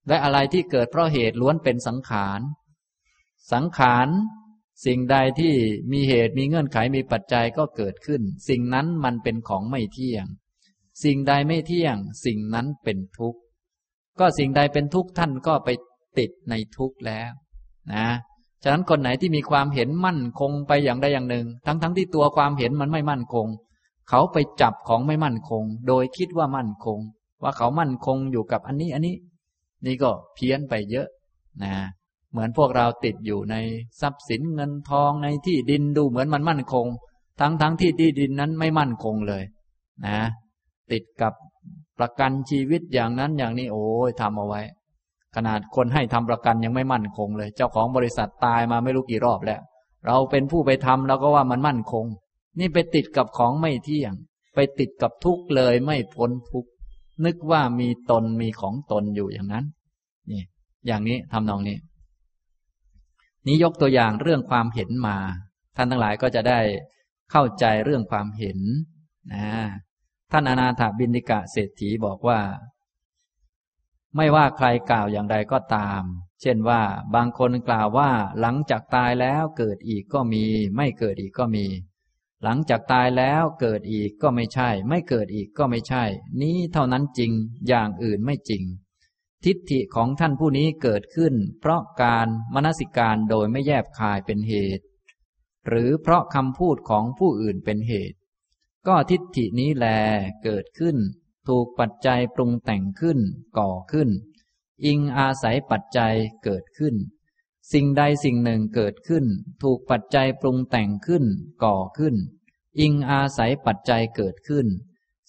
และอะไรที่เกิดเพราะเหตุล้วนเป็นสังขาร สังขารสิ่งใดที่มีเหตุมีเงื่อนไขมีปัจจัยก็เกิดขึ้น สิ่งนั้นมันเป็นของไม่เที่ยง สิ่งใดไม่เที่ยง สิ่งนั้นเป็นทุกข์ ก็สิ่งใดเป็นทุกข์ท่านก็ไปติดในทุกข์แล้ว นะฉะนั้นคนไหนที่มีความเห็นมั่นคงไปอย่างใดอย่างหนึ่ง ทั้งๆทที่ตัวความเห็นมันไม่มั่นคง เขาไปจับของไม่มั่นคง โดยคิดว่ามั่นคง ว่าเขามั่นคงอยู่กับอันนี้อันนี้ นี่ก็เพี้ยนไปเยอะนะเหมือนพวกเราติดอยู่ในทรัพย์สินเงินทองในที่ดินดูเหมือนมันมั่นคง ทั้งๆทที่ที่ดินนั้นไม่มั่นคงเลย นะ ติดกับประกันชีวิตอย่างนั้นอย่างนี้โอ้ยทำเอาไว้ ขนาดคนให้ทำประกันยังไม่มั่นคงเลย เจ้าของบริษัทตายมาไม่รู้กี่รอบแล้ว เราเป็นผู้ไปทำเราก็ว่ามันมั่นคง นี่ไปติดกับของไม่เที่ยง ไปติดกับทุกข์เลยไม่พ้นทุกข์นึกว่ามีตนมีของตนอยู่อย่างนั้น นี่ อย่างนี้ทำนองนี้ นี้ยกตัวอย่างเรื่องความเห็นมา ท่านทั้งหลายก็จะได้เข้าใจเรื่องความเห็นนะ ท่านอนาถบินิกะเศรษฐีบอกว่า ไม่ว่าใครกล่าวอย่างใดก็ตาม เช่นว่าบางคนกล่าวว่าหลังจากตายแล้วเกิดอีกก็มี ไม่เกิดอีกก็มี หลังจากตายแล้วเกิดอีกก็ไม่ใช่ ไม่เกิดอีกก็ไม่ใช่ นี้เท่านั้นจริงอย่างอื่นไม่จริง ทิฏฐิของท่านผู้นี้เกิดขึ้น เพราะการมนสิการโดยไม่แยบคายเป็นเหตุ หรือเพราะคำพูดของผู้อื่นเป็นเหตุ ก็ทิฏฐินี้แลเกิดขึ้น ถูกปัจจัยปรุงแต่งขึ้น ก่อขึ้น อิงอาศัยปัจจัยเกิดขึ้น สิ่งใดสิ่งหนึ่งเกิดขึ้น ถูกปัจจัยปรุงแต่งขึ้น ก่อขึ้น อิงอาศัยปัจจัยเกิดขึ้น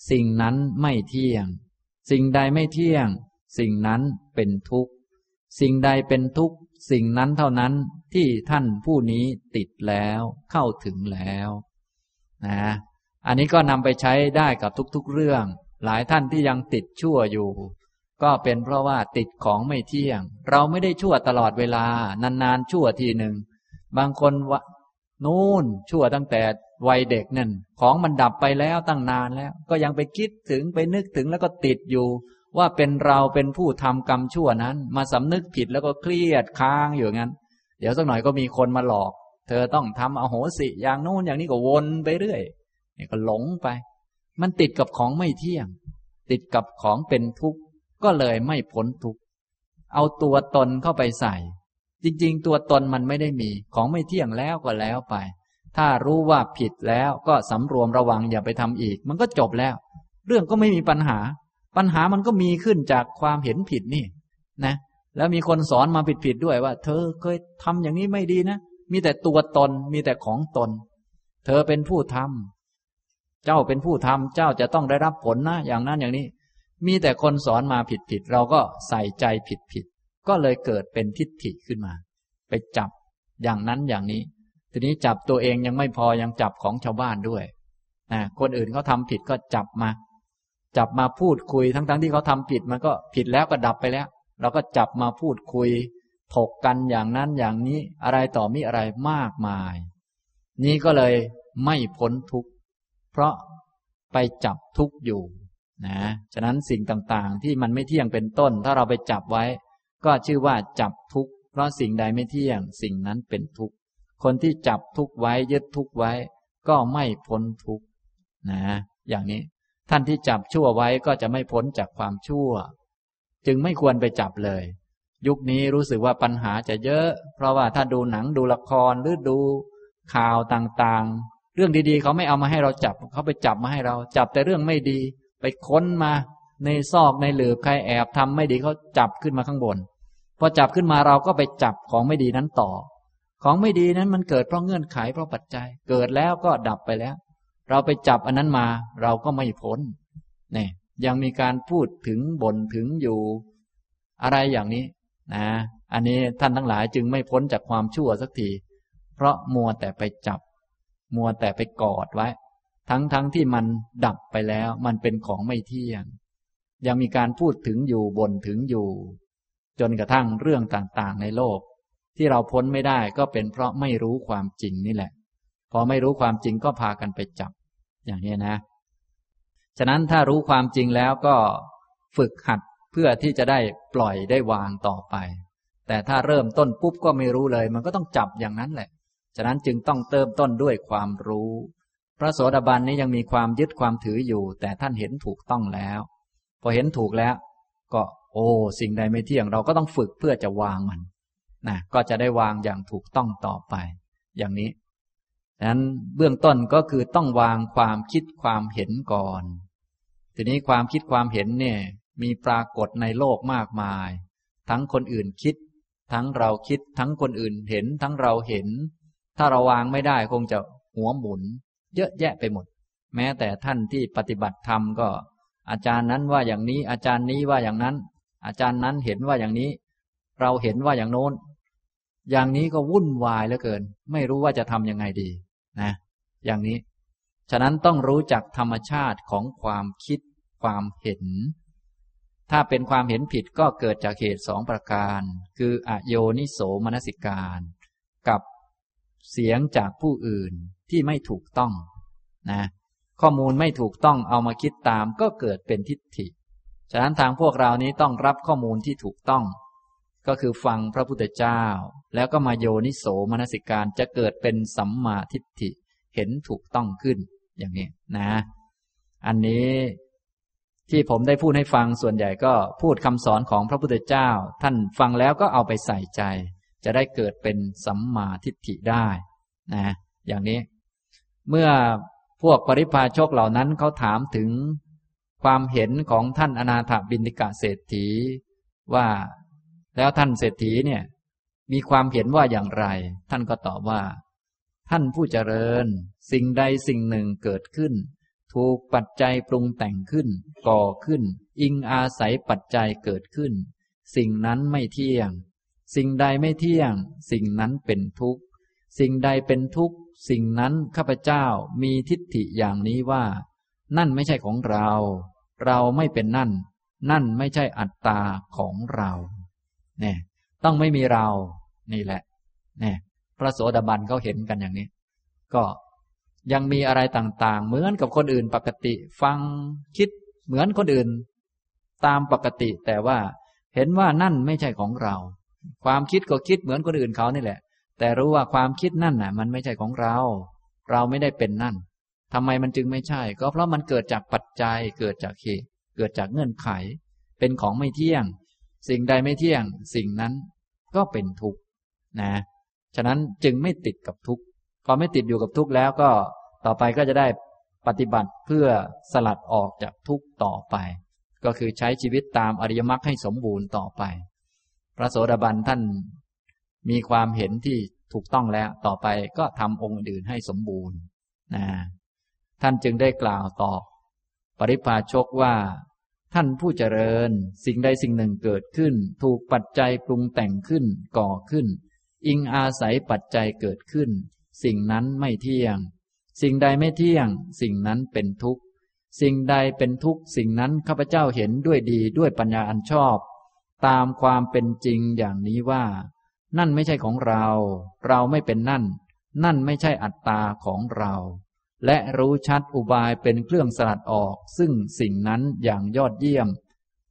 สิ่งนั้นไม่เที่ยง สิ่งใดไม่เที่ยง สิ่งนั้นเป็นทุกข์ สิ่งใดเป็นทุกข์ สิ่งนั้นเท่านั้นที่ท่านผู้นี้ติดแล้วเข้าถึงแล้วนะ อันนี้ก็นำไปใช้ได้กับทุกๆเรื่อง หลายท่านที่ยังติดชั่วอยู่ ก็เป็นเพราะว่าติดของไม่เที่ยง เราไม่ได้ชั่วตลอดเวลานานๆชั่วทีหนึ่งบางคนวะนู่นชั่วตั้งแต่วัยเด็กนั่นของมันดับไปแล้วตั้งนานแล้ว ก็ยังไปคิดถึงไปนึกถึงแล้วก็ติดอยู่ ว่าเป็นเราเป็นผู้ทำกรรมชั่วนั้น มาสำนึกผิดแล้วก็เครียดค้างอยู่งั้น เดี๋ยวสักหน่อยก็มีคนมาหลอก เธอต้องทำอโหสิอย่างนู้นอย่างนี้ก็วนไปเรื่อย นี่ก็หลงไป มันติดกับของไม่เที่ยง ติดกับของเป็นทุกข์ ก็เลยไม่พ้นทุกข์ เอาตัวตนเข้าไปใส่ จริง ๆ ตัวตนมันไม่ได้มี ของไม่เที่ยงแล้วก็แล้วไป ถ้ารู้ว่าผิดแล้วก็สำรวมระวังอย่าไปทำอีก มันก็จบแล้ว เรื่องก็ไม่มีปัญหา ปัญหามันก็มีขึ้นจากความเห็นผิดนี่ นะ แล้วมีคนสอนมาผิดๆด้วยว่า เธอเคยทำอย่างนี้ไม่ดีนะ มีแต่ตัวตน มีแต่ของตน เธอเป็นผู้ทำ เจ้าเป็นผู้ทำเจ้าจะต้องได้รับผลนะ อย่างนั้นอย่างนี้ มีแต่คนสอนมาผิดผิดเราก็ใส่ใจผิดผิดก็เลยเกิดเป็นทิฏฐิขึ้นมา ไปจับอย่างนั้นอย่างนี้ ทีนี้จับตัวเองยังไม่พอยังจับของชาวบ้านด้วยนะคนอื่นเขาทาผิดก็จับมา จับมาพูดคุยทั้งๆทที่เขาทำผิดมันก็ผิดแล้วก็ดับไปแล้ว เราก็จับมาพูดคุย ถกกันอย่างนั้นอย่างนี้อะไรต่อมีอะไรมากมาย นี้ก็เลยไม่พ้นทุกข์ เพราะไปจับทุกข์อยู่นะฉะนั้นสิ่งต่างๆ ที่มันไม่เที่ยงเป็นต้น ถ้าเราไปจับไว้ ก็ชื่อว่าจับทุกข์เพราะสิ่งใดไม่เที่ยง สิ่งนั้นเป็นทุกข์คนที่จับทุกข์ไว้ยึดทุกข์ไว้ ก็ไม่พ้นทุกข์นะ อย่างนี้ท่านที่จับชั่วไว้ก็จะไม่พ้นจากความชั่ว จึงไม่ควรไปจับเลย ยุคนี้รู้สึกว่าปัญหาจะเยอะ เพราะว่าถ้าดูหนังดูละครหรือดูข่าวต่างๆ เรื่องดีๆ เขาไม่เอามาให้เราจับ เขาไปจับมาให้เรา จับแต่เรื่องไม่ดี ไปค้นมาในซอกในหลืบใครแอบทำไม่ดีเขาจับขึ้นมาข้างบน พอจับขึ้นมาเราก็ไปจับของไม่ดีนั้นต่อ ของไม่ดีนั้นมันเกิดเพราะเงื่อนไขเพราะปัจจัย เกิดแล้วก็ดับไปแล้ว เราไปจับอันนั้นมาเราก็ไม่พ้นเนี่ยยังมีการพูดถึงบ่นถึงอยู่ อะไรอย่างนี้นะอันนี้ท่านทั้งหลายจึงไม่พ้นจากความชั่วสักที เพราะมัวแต่ไปจับ มัวแต่ไปกอดไว้ ทั้งทั้งที่มันดับไปแล้ว มันเป็นของไม่เที่ยง ยังมีการพูดถึงอยู่บ่นถึงอยู่ จนกระทั่งเรื่องต่างๆ ในโลก ที่เราพ้นไม่ได้ก็เป็นเพราะไม่รู้ความจริงนี่แหละ พอไม่รู้ความจริงก็พากันไปจับ อย่างนี้นะ ฉะนั้นถ้ารู้ความจริงแล้วก็ฝึกหัดเพื่อที่จะได้ปล่อยได้วางต่อไป แต่ถ้าเริ่มต้นปุ๊บก็ไม่รู้เลย มันก็ต้องจับอย่างนั้นแหละ ฉะนั้นจึงต้องเติมต้นด้วยความรู้ พระโสดาบันนี้ยังมีความยึดความถืออยู่ แต่ท่านเห็นถูกต้องแล้ว พอเห็นถูกแล้ว ก็ โอ้ สิ่งใดไม่เที่ยงเราก็ต้องฝึกเพื่อจะวางมันนะก็จะได้วางอย่างถูกต้องต่อไป อย่างนี้ฉะนั้นเบื้องต้นก็คือต้องวางความคิดความเห็นก่อน ทีนี้ความคิดความเห็นเนี่ยมีปรากฏในโลกมากมาย ทั้งคนอื่นคิด ทั้งเราคิด ทั้งคนอื่นเห็น ทั้งเราเห็น ถ้าเราวางไม่ได้คงจะหัวหมุน เยอะแยะไปหมด แม้แต่ท่านที่ปฏิบัติธรรมก็ อาจารย์นั้นว่าอย่างนี้ อาจารย์นี้ว่าอย่างนั้น อาจารย์นั้นเห็นว่าอย่างนี้ เราเห็นว่าอย่างโน้น อย่างนี้ก็วุ่นวายเหลือเกิน ไม่รู้ว่าจะทำยังไงดีนะ อย่างนี้ ฉะนั้นต้องรู้จักธรรมชาติของความคิดความเห็น ถ้าเป็นความเห็นผิดก็เกิดจากเหตุสองประการ คืออโยนิโสมนสิการ กับ เสียงจากผู้อื่นที่ไม่ถูกต้องนะข้อมูลไม่ถูกต้องเอามาคิดตามก็เกิดเป็นทิฏฐิ ฉะนั้นทางพวกเรานี้ต้องรับข้อมูลที่ถูกต้อง ก็คือฟังพระพุทธเจ้า แล้วก็มาโยนิโสมนสิการจะเกิดเป็นสัมมาทิฏฐิเห็นถูกต้องขึ้นอย่างนี้นะ อันนี้ที่ผมได้พูดให้ฟังส่วนใหญ่ก็พูดคำสอนของพระพุทธเจ้า ท่านฟังแล้วก็เอาไปใส่ใจ จะได้เกิดเป็นสัมมาทิฏฐิได้นะอย่างนี้ เมื่อพวกปริพาชกเหล่านั้นเขาถามถึงความเห็นของท่านอนาถบินิกะเศรษฐีว่าแล้วท่านเศรษฐีเนี่ยมีความเห็นว่าอย่างไร ท่านก็ตอบว่า ท่านผู้เจริญ สิ่งใดสิ่งหนึ่งเกิดขึ้น ถูกปัจจัยปรุงแต่งขึ้น ก่อขึ้น อิงอาศัยปัจจัยเกิดขึ้น สิ่งนั้นไม่เที่ยง สิ่งใดไม่เที่ยง สิ่งนั้นเป็นทุกข์ สิ่งใดเป็นทุกข์ สิ่งนั้นข้าพเจ้ามีทิฏฐิอย่างนี้ว่า นั่นไม่ใช่ของเรา เราไม่เป็นนั่น นั่นไม่ใช่อัตตาของเราเนี่ยต้องไม่มีเรา นี่แหละเนี่ยพระโสดาบันเขาเห็นกันอย่างนี้ ก็ยังมีอะไรต่างๆ เหมือนกับคนอื่นปกติ ฟังคิดเหมือนคนอื่น ตามปกติแต่ว่าเห็นว่านั่นไม่ใช่ของเรา ความคิดก็คิดเหมือนคนอื่นเขานี่แหละ แต่รู้ว่าความคิดนั่นน่ะ มันไม่ใช่ของเรา เราไม่ได้เป็นนั่นทำไมมันจึงไม่ใช่ ก็เพราะมันเกิดจากปัจจัย เกิดจากเหตุเกิดจากเงื่อนไข เป็นของไม่เที่ยง สิ่งใดไม่เที่ยง สิ่งนั้นก็เป็นทุกข์นะ ฉะนั้นจึงไม่ติดกับทุกข์พอไม่ติดอยู่กับทุกข์แล้วก็ต่อไปก็จะได้ปฏิบัติเพื่อสลัดออกจากทุกข์ต่อไป ก็คือใช้ชีวิตตามอริยมรรคให้สมบูรณ์ต่อไป พระโสดาบันท่านมีความเห็นที่ถูกต้องแล้วต่อไปก็ทำองค์อื่นให้สมบูรณ์นะท่านจึงได้กล่าวตอบปริพาชกว่า ท่านผู้เจริญสิ่งใดสิ่งหนึ่งเกิดขึ้น ถูกปัจจัยปรุงแต่งขึ้นก่อขึ้น อิงอาศัยปัจจัยเกิดขึ้น สิ่งนั้นไม่เที่ยง สิ่งใดไม่เที่ยง สิ่งนั้นเป็นทุกข์ สิ่งใดเป็นทุกข์ สิ่งนั้นข้าพเจ้าเห็นด้วยดีด้วยปัญญาอันชอบ ตามความเป็นจริงอย่างนี้ว่า นั่นไม่ใช่ของเรา เราไม่เป็นนั่น นั่นไม่ใช่อัตตาของเรา และรู้ชัดอุบายเป็นเครื่องสลัดออก ซึ่งสิ่งนั้นอย่างยอดเยี่ยม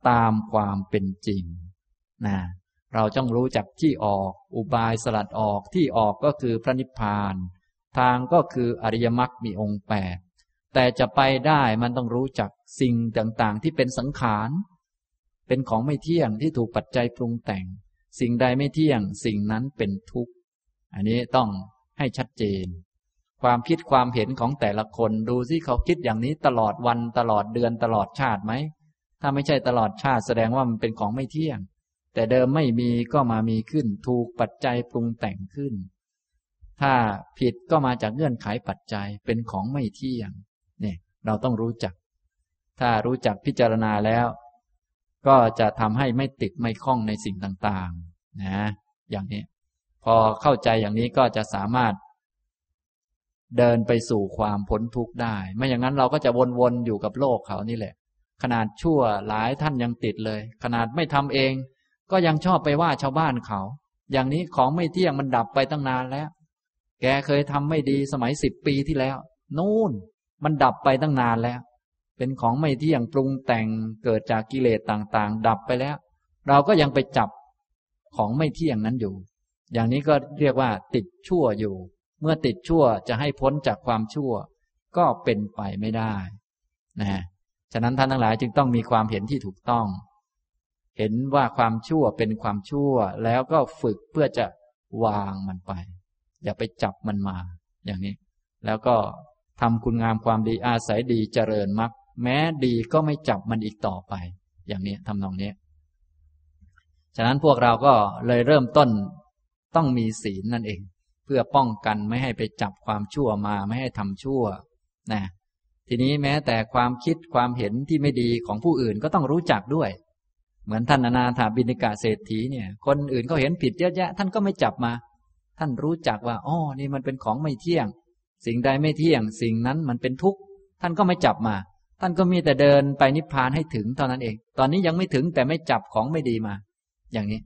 ตามความเป็นจริงนะเราต้องรู้จักที่ออก อุบายสลัดออกที่ออกก็คือพระนิพพาน ทางก็คืออริยมรรคมีองค์แปดแต่จะไปได้มันต้องรู้จักสิ่งต่างๆ ที่เป็นสังขาร เป็นของไม่เที่ยงที่ถูกปัจจัยปรุงแต่ง สิ่งใดไม่เที่ยง สิ่งนั้นเป็นทุกข์ อันนี้ต้องให้ชัดเจน ความคิดความเห็นของแต่ละคนดูสิเขาคิดอย่างนี้ตลอดวันตลอดเดือนตลอดชาติไหม ถ้าไม่ใช่ตลอดชาติแสดงว่ามันเป็นของไม่เที่ยง แต่เดิมไม่มีก็มามีขึ้น ถูกปัจจัยปรุงแต่งขึ้น ถ้าผิดก็มาจากเงื่อนไขปัจจัยเป็นของไม่เที่ยง เนี่ยเราต้องรู้จัก ถ้ารู้จักพิจารณาแล้ว ก็จะทำให้ไม่ติดไม่คล้องในสิ่งต่างๆ นะ อย่างนี้ พอเข้าใจอย่างนี้ก็จะสามารถ เดินไปสู่ความพ้นทุกข์ได้ ไม่อย่างนั้นเราก็จะวนๆอยู่กับโลกเขานี่แหละ ขนาดชั่วหลายท่านยังติดเลย ขนาดไม่ทำเอง ก็ยังชอบไปว่าชาวบ้านเขา อย่างนี้ของไม่เที่ยงมันดับไปตั้งนานแล้ว แกเคยทำไม่ดีสมัยสิบปีที่แล้ว นู่น มันดับไปตั้งนานแล้ว เป็นของไม่เที่ยงปรุงแต่งเกิดจากกิเลสต่างๆ ดับไปแล้ว เราก็ยังไปจับของไม่เที่ยงนั้นอยู่ อย่างนี้ก็เรียกว่า ติดชั่วอยู่ เมื่อติดชั่วจะให้พ้นจากความชั่ว ก็เป็นไปไม่ได้นะฉะนั้นท่านทั้งหลายจึงต้องมีความเห็นที่ถูกต้อง เห็นว่าความชั่วเป็นความชั่ว แล้วก็ฝึกเพื่อจะวางมันไป อย่าไปจับมันมา อย่างนี้ แล้วก็ทำคุณงามความดีอาศัยดีเจริญมรรค แม้ดีก็ไม่จับมันอีกต่อไป อย่างนี้ทำนองนี้ ฉะนั้นพวกเราก็เลยเริ่มต้นต้องมีศีลนั่นเอง เพื่อป้องกันไม่ให้ไปจับความชั่วมาไม่ให้ทำชั่วนะทีนี้แม้แต่ความคิดความเห็นที่ไม่ดีของผู้อื่นก็ต้องรู้จักด้วย เหมือนท่านนาถาบินิกาเศรษฐีเนี่ย คนอื่นเขาเห็นผิดเยอะแยะ ท่านก็ไม่จับมา ท่านรู้จักว่าอ๋อนี่มันเป็นของไม่เที่ยง สิ่งใดไม่เที่ยง สิ่งนั้นมันเป็นทุกข์ท่านก็ไม่จับมา ท่านก็มีแต่เดินไปนิพพานให้ถึงเท่านั้นเอง ตอนนี้ยังไม่ถึงแต่ไม่จับของไม่ดีมา อย่างนี้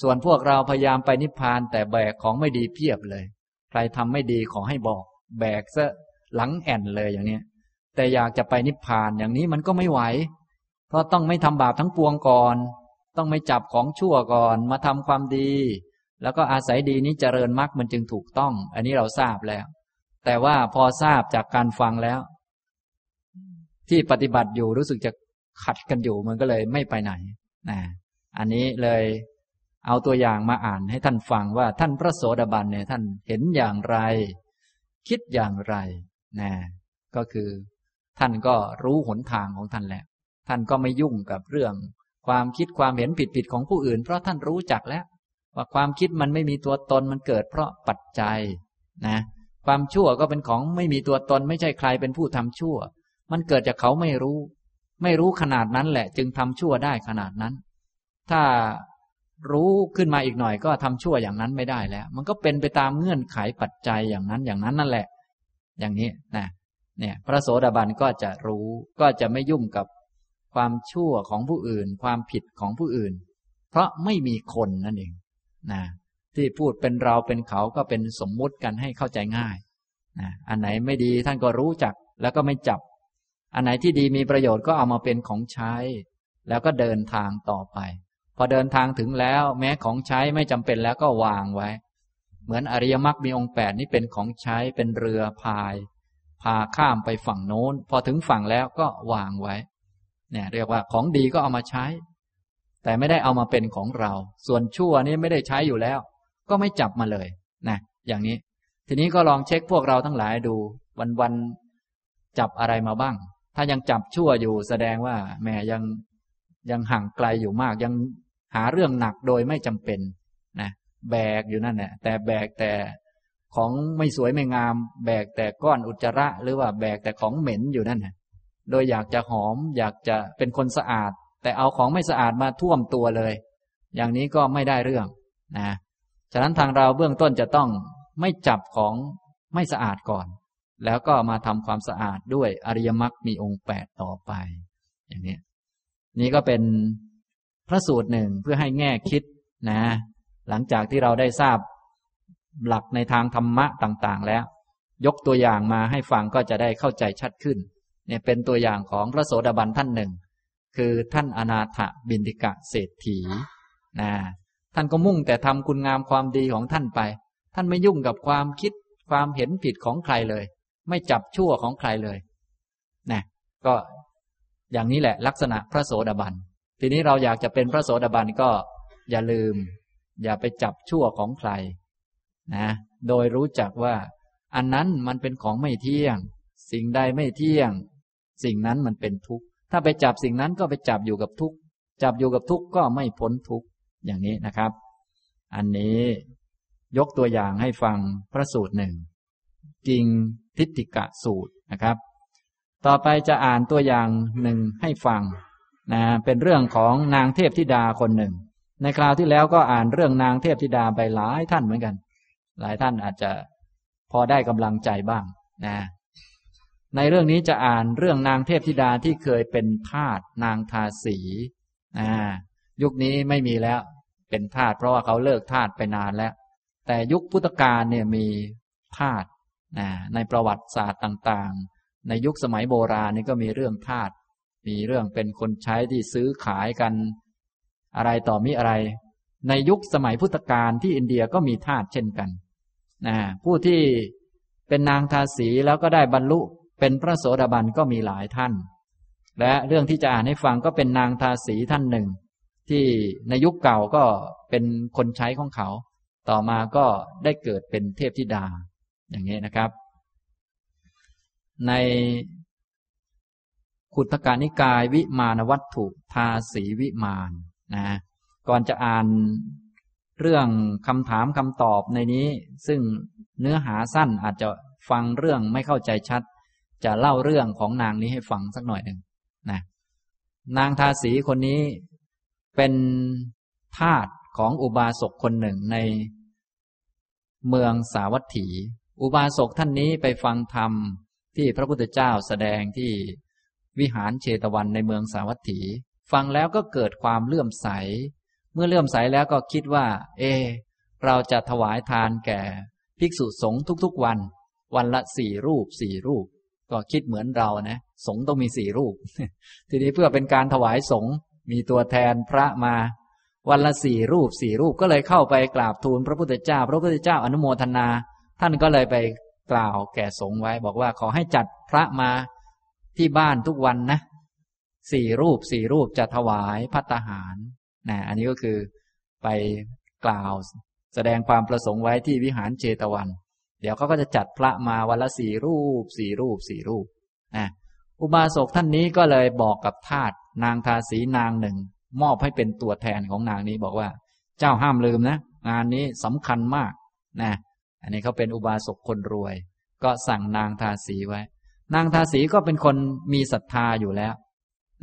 ส่วนพวกเราพยายามไปนิพพานแต่แบกของไม่ดีเพียบเลย ใครทำไม่ดีขอให้บอก แบกซะหลังแอนเลยอย่างนี้แต่อยากจะไปนิพพานอย่างนี้มันก็ไม่ไหว เพราะต้องไม่ทำบาปทั้งปวงก่อน ต้องไม่จับของชั่วก่อน มาทำความดี แล้วก็อาศัยดีนี้เจริญมรรคมันจึงถูกต้อง อันนี้เราทราบแล้ว แต่ว่าพอทราบจากการฟังแล้ว ที่ปฏิบัติอยู่รู้สึกจะขัดกันอยู่มันก็เลยไม่ไปไหนนะอันนี้เลยเอาตัวอย่างมาอ่านให้ท่านฟังว่าท่านพระโสดาบันเนี่ยท่านเห็นอย่างไร คิดอย่างไรนะก็คือท่านก็รู้หนทางของท่านแหละท่านก็ไม่ยุ่งกับเรื่อง ความคิดความเห็นผิดผิดของผู้อื่น เพราะท่านรู้จักแล้ว ว่าความคิดมันไม่มีตัวตนมันเกิดเพราะปัจจัยนะความชั่วก็เป็นของไม่มีตัวตนไม่ใช่ใครเป็นผู้ทำชั่ว มันเกิดจากเขาไม่รู้ ไม่รู้ขนาดนั้นแหละ จึงทำชั่วได้ขนาดนั้น ถ้ารู้ขึ้นมาอีกหน่อยก็ทำชั่วอย่างนั้นไม่ได้แล้ว มันก็เป็นไปตามเงื่อนไขปัจจัยอย่างนั้นอย่างนั้นนั่นแหละ อย่างนี้นะเนี่ย พระโสดาบันก็จะรู้ก็จะไม่ยุ่งกับความชั่วของผู้อื่น ความผิดของผู้อื่น เพราะไม่มีคนนั่นเองนะที่พูดเป็นเราเป็นเขาก็เป็นสมมุติกันให้เข้าใจง่ายนะอันไหนไม่ดีท่านก็รู้จักแล้วก็ไม่จับ อันไหนที่ดีมีประโยชน์ก็เอามาเป็นของใช้ แล้วก็เดินทางต่อไป พอเดินทางถึงแล้ว แม้ของใช้ไม่จำเป็นแล้วก็วางไว้ เหมือนอริยมรรคมีองค์แปดนี้เป็นของใช้เป็นเรือพาย พาข้ามไปฝั่งโน้น พอถึงฝั่งแล้วก็วางไว้ เนี่ย เรียกว่าของดีก็เอามาใช้ แต่ไม่ได้เอามาเป็นของเรา ส่วนชั่วนี้ไม่ได้ใช้อยู่แล้ว ก็ไม่จับมาเลยนะอย่างนี้ ทีนี้ก็ลองเช็คพวกเราทั้งหลายดู วันวันจับอะไรมาบ้าง ถ้ายังจับชั่วอยู่แสดงว่าแม่ยังยังห่างไกลอยู่มาก ยังหาเรื่องหนักโดยไม่จำเป็นนะแบกอยู่นั่นแหละแต่แบกแต่ของไม่สวยไม่งาม แบกแต่ก้อนอุจจาระ หรือว่าแบกแต่ของเหม็นอยู่นั่นนะโดยอยากจะหอม อยากจะเป็นคนสะอาด แต่เอาของไม่สะอาดมาท่วมตัวเลย อย่างนี้ก็ไม่ได้เรื่องนะฉะนั้นทางเราเบื้องต้นจะต้องไม่จับของไม่สะอาดก่อน แล้วก็มาทำความสะอาดด้วยอริยมรรคมีองค์แปดต่อไป อย่างนี้นี่ก็เป็นพระสูตรหนึ่งเพื่อให้แง่คิดนะ หลังจากที่เราได้ทราบหลักในทางธรรมะต่างๆ แล้ว ยกตัวอย่างมาให้ฟังก็จะได้เข้าใจชัดขึ้น เนี่ยเป็นตัวอย่างของพระโสดาบันท่านหนึ่ง คือท่านอนาถบินติกะเศรษฐีนะท่านก็มุ่งแต่ทำคุณงามความดีของท่านไป ท่านไม่ยุ่งกับความคิดความเห็นผิดของใครเลย ไม่จับชั่วของใครเลยนะก็อย่างนี้แหละ ลักษณะพระโสดาบัน ทีนี้เราอยากจะเป็นพระโสดาบันก็อย่าลืม อย่าไปจับชั่วของใครนะ โดยรู้จักว่า อันนั้นมันเป็นของไม่เที่ยง สิ่งใดไม่เที่ยง สิ่งนั้นมันเป็นทุกข์ ถ้าไปจับสิ่งนั้นก็ไปจับอยู่กับทุกข์ จับอยู่กับทุกข์ก็ไม่พ้นทุกข์ อย่างนี้นะครับ อันนี้ยกตัวอย่างให้ฟังพระสูตรหนึ่ง กิง ทิฏฐิกะสูตรนะครับ ต่อไปจะอ่านตัวอย่างหนึ่งให้ฟังนะเป็นเรื่องของนางเทพธิดาคนหนึ่ง ในคราวที่แล้วก็อ่านเรื่องนางเทพธิดาไปหลายท่านเหมือนกัน หลายท่านอาจจะพอได้กำลังใจบ้างนะในเรื่องนี้จะอ่านเรื่องนางเทพธิดาที่เคยเป็นทาสนางทาสีนะยุคนี้ไม่มีแล้ว เป็นทาสเพราะว่าเขาเลิกทาสไปนานแล้ว แต่ยุคพุทธกาลเนี่ยมีทาส ในประวัติศาสตร์ต่างๆ ในยุคสมัยโบราณนี่ก็มีเรื่องทาสมีเรื่องเป็นคนใช้ที่ซื้อขายกันอะไรต่อมีอะไร ในยุคสมัยพุทธกาลที่อินเดียก็มีทาสเช่นกันนะผู้ที่เป็นนางทาสีแล้วก็ได้บรรลุเป็นพระโสดาบันก็มีหลายท่าน และเรื่องที่จะอ่านให้ฟังก็เป็นนางทาสีท่านหนึ่ง ที่ในยุคเก่าก็เป็นคนใช้ของเขา ต่อมาก็ได้เกิดเป็นเทพธิดา อย่างนี้นะครับ ในขุทการนิกายวิมานวัตถุทาสีวิมานนะก่อนจะอ่านเรื่องคำถามคำตอบในนี้ ซึ่งเนื้อหาสั้นอาจจะฟังเรื่องไม่เข้าใจชัด จะเล่าเรื่องของนางนี้ให้ฟังสักหน่อยหนึ่งนะนางทาสีคนนี้เป็นทาสของอุบาสกคนหนึ่งในเมืองสาวัตถี อุบาสกท่านนี้ไปฟังธรรมที่พระพุทธเจ้าแสดงที่วิหารเชตวันในเมืองสาวัตถี ฟังแล้วก็เกิดความเลื่อมใส เมื่อเลื่อมใสแล้วก็คิดว่า เอ เราจะถวายทานแก่ ภิกษุสงฆ์ทุกๆวัน วันละสี่รูปสี่รูป ก็คิดเหมือนเรานะสงฆ์ต้องมีสี่รูป ทีนี้เพื่อเป็นการถวายสงฆ์มีตัวแทนพระมา วันละสี่รูปสี่รูปก็เลยเข้าไปกราบทูลพระพุทธเจ้า พระพุทธเจ้าอนุโมทนา ท่านก็เลยไปกล่าวแก่สงฆ์ไว้ บอกว่าขอให้จัดพระมาที่บ้านทุกวันนะสี่รูปสี่รูปจะถวายพัตหารนะอันนี้ก็คือไปกล่าวแสดงความประสงค์ไว้ที่วิหารเจตวัน เดี๋ยวเขาก็จะจัดพระมาวันละสี่รูปสี่รูปสี่รูปนะอุบาสกท่านนี้ก็เลยบอกกับทาสนางทาสีนางหนึ่ง มอบให้เป็นตัวแทนของนางนี้บอกว่า เจ้าห้ามลืมนะ งานนี้สำคัญมากนะ อันนี้เขาเป็นอุบาสกคนรวย ก็สั่งนางทาสีไว้ นางทาสีก็เป็นคนมีศรัทธาอยู่แล้ว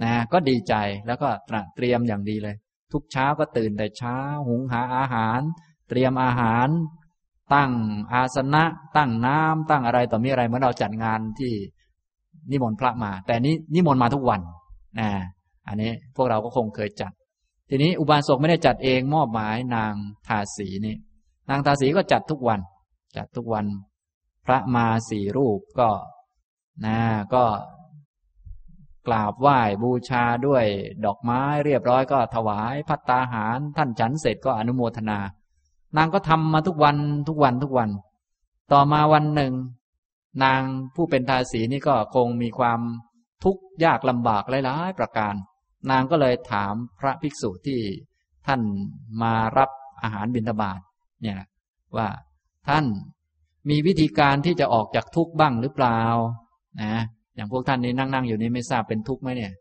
นะ ก็ดีใจแล้วก็ตระเตรียมอย่างดีเลย ทุกเช้าก็ตื่นแต่เช้า หุงหาอาหาร เตรียมอาหาร ตั้งอาสนะ ตั้งน้ำตั้งอะไรต่อมีอะไรเมื่อเราจัดงานที่นิมนต์พระมา แต่นี้นิมนต์มาทุกวันนะอันนี้พวกเราก็คงเคยจัด ทีนี้อุบาสกไม่ได้จัดเองมอบหมายนางทาสีนี่นางทาสีก็จัดทุกวัน จัดทุกวัน พระมาสี่รูปก็นะก็กราบไหว้บูชาด้วยดอกไม้เรียบร้อยก็ถวายพัตตาหาร ท่านฉันเสร็จก็อนุโมทนา นางก็ทำมาทุกวันทุกวันทุกวัน ต่อมาวันหนึ่ง นางผู้เป็นทาสีนี่ก็คงมีความทุกข์ยากลำบากหลายๆประการ นางก็เลยถามพระภิกษุที่ท่านมารับอาหารบิณฑบาตเนี่ยว่า ท่านมีวิธีการที่จะออกจากทุกข์บ้างหรือเปล่า นะ อย่างพวกท่านนี้นั่งนั่งอยู่นี่ไม่ทราบเป็นทุกข์ไหมเนี่ย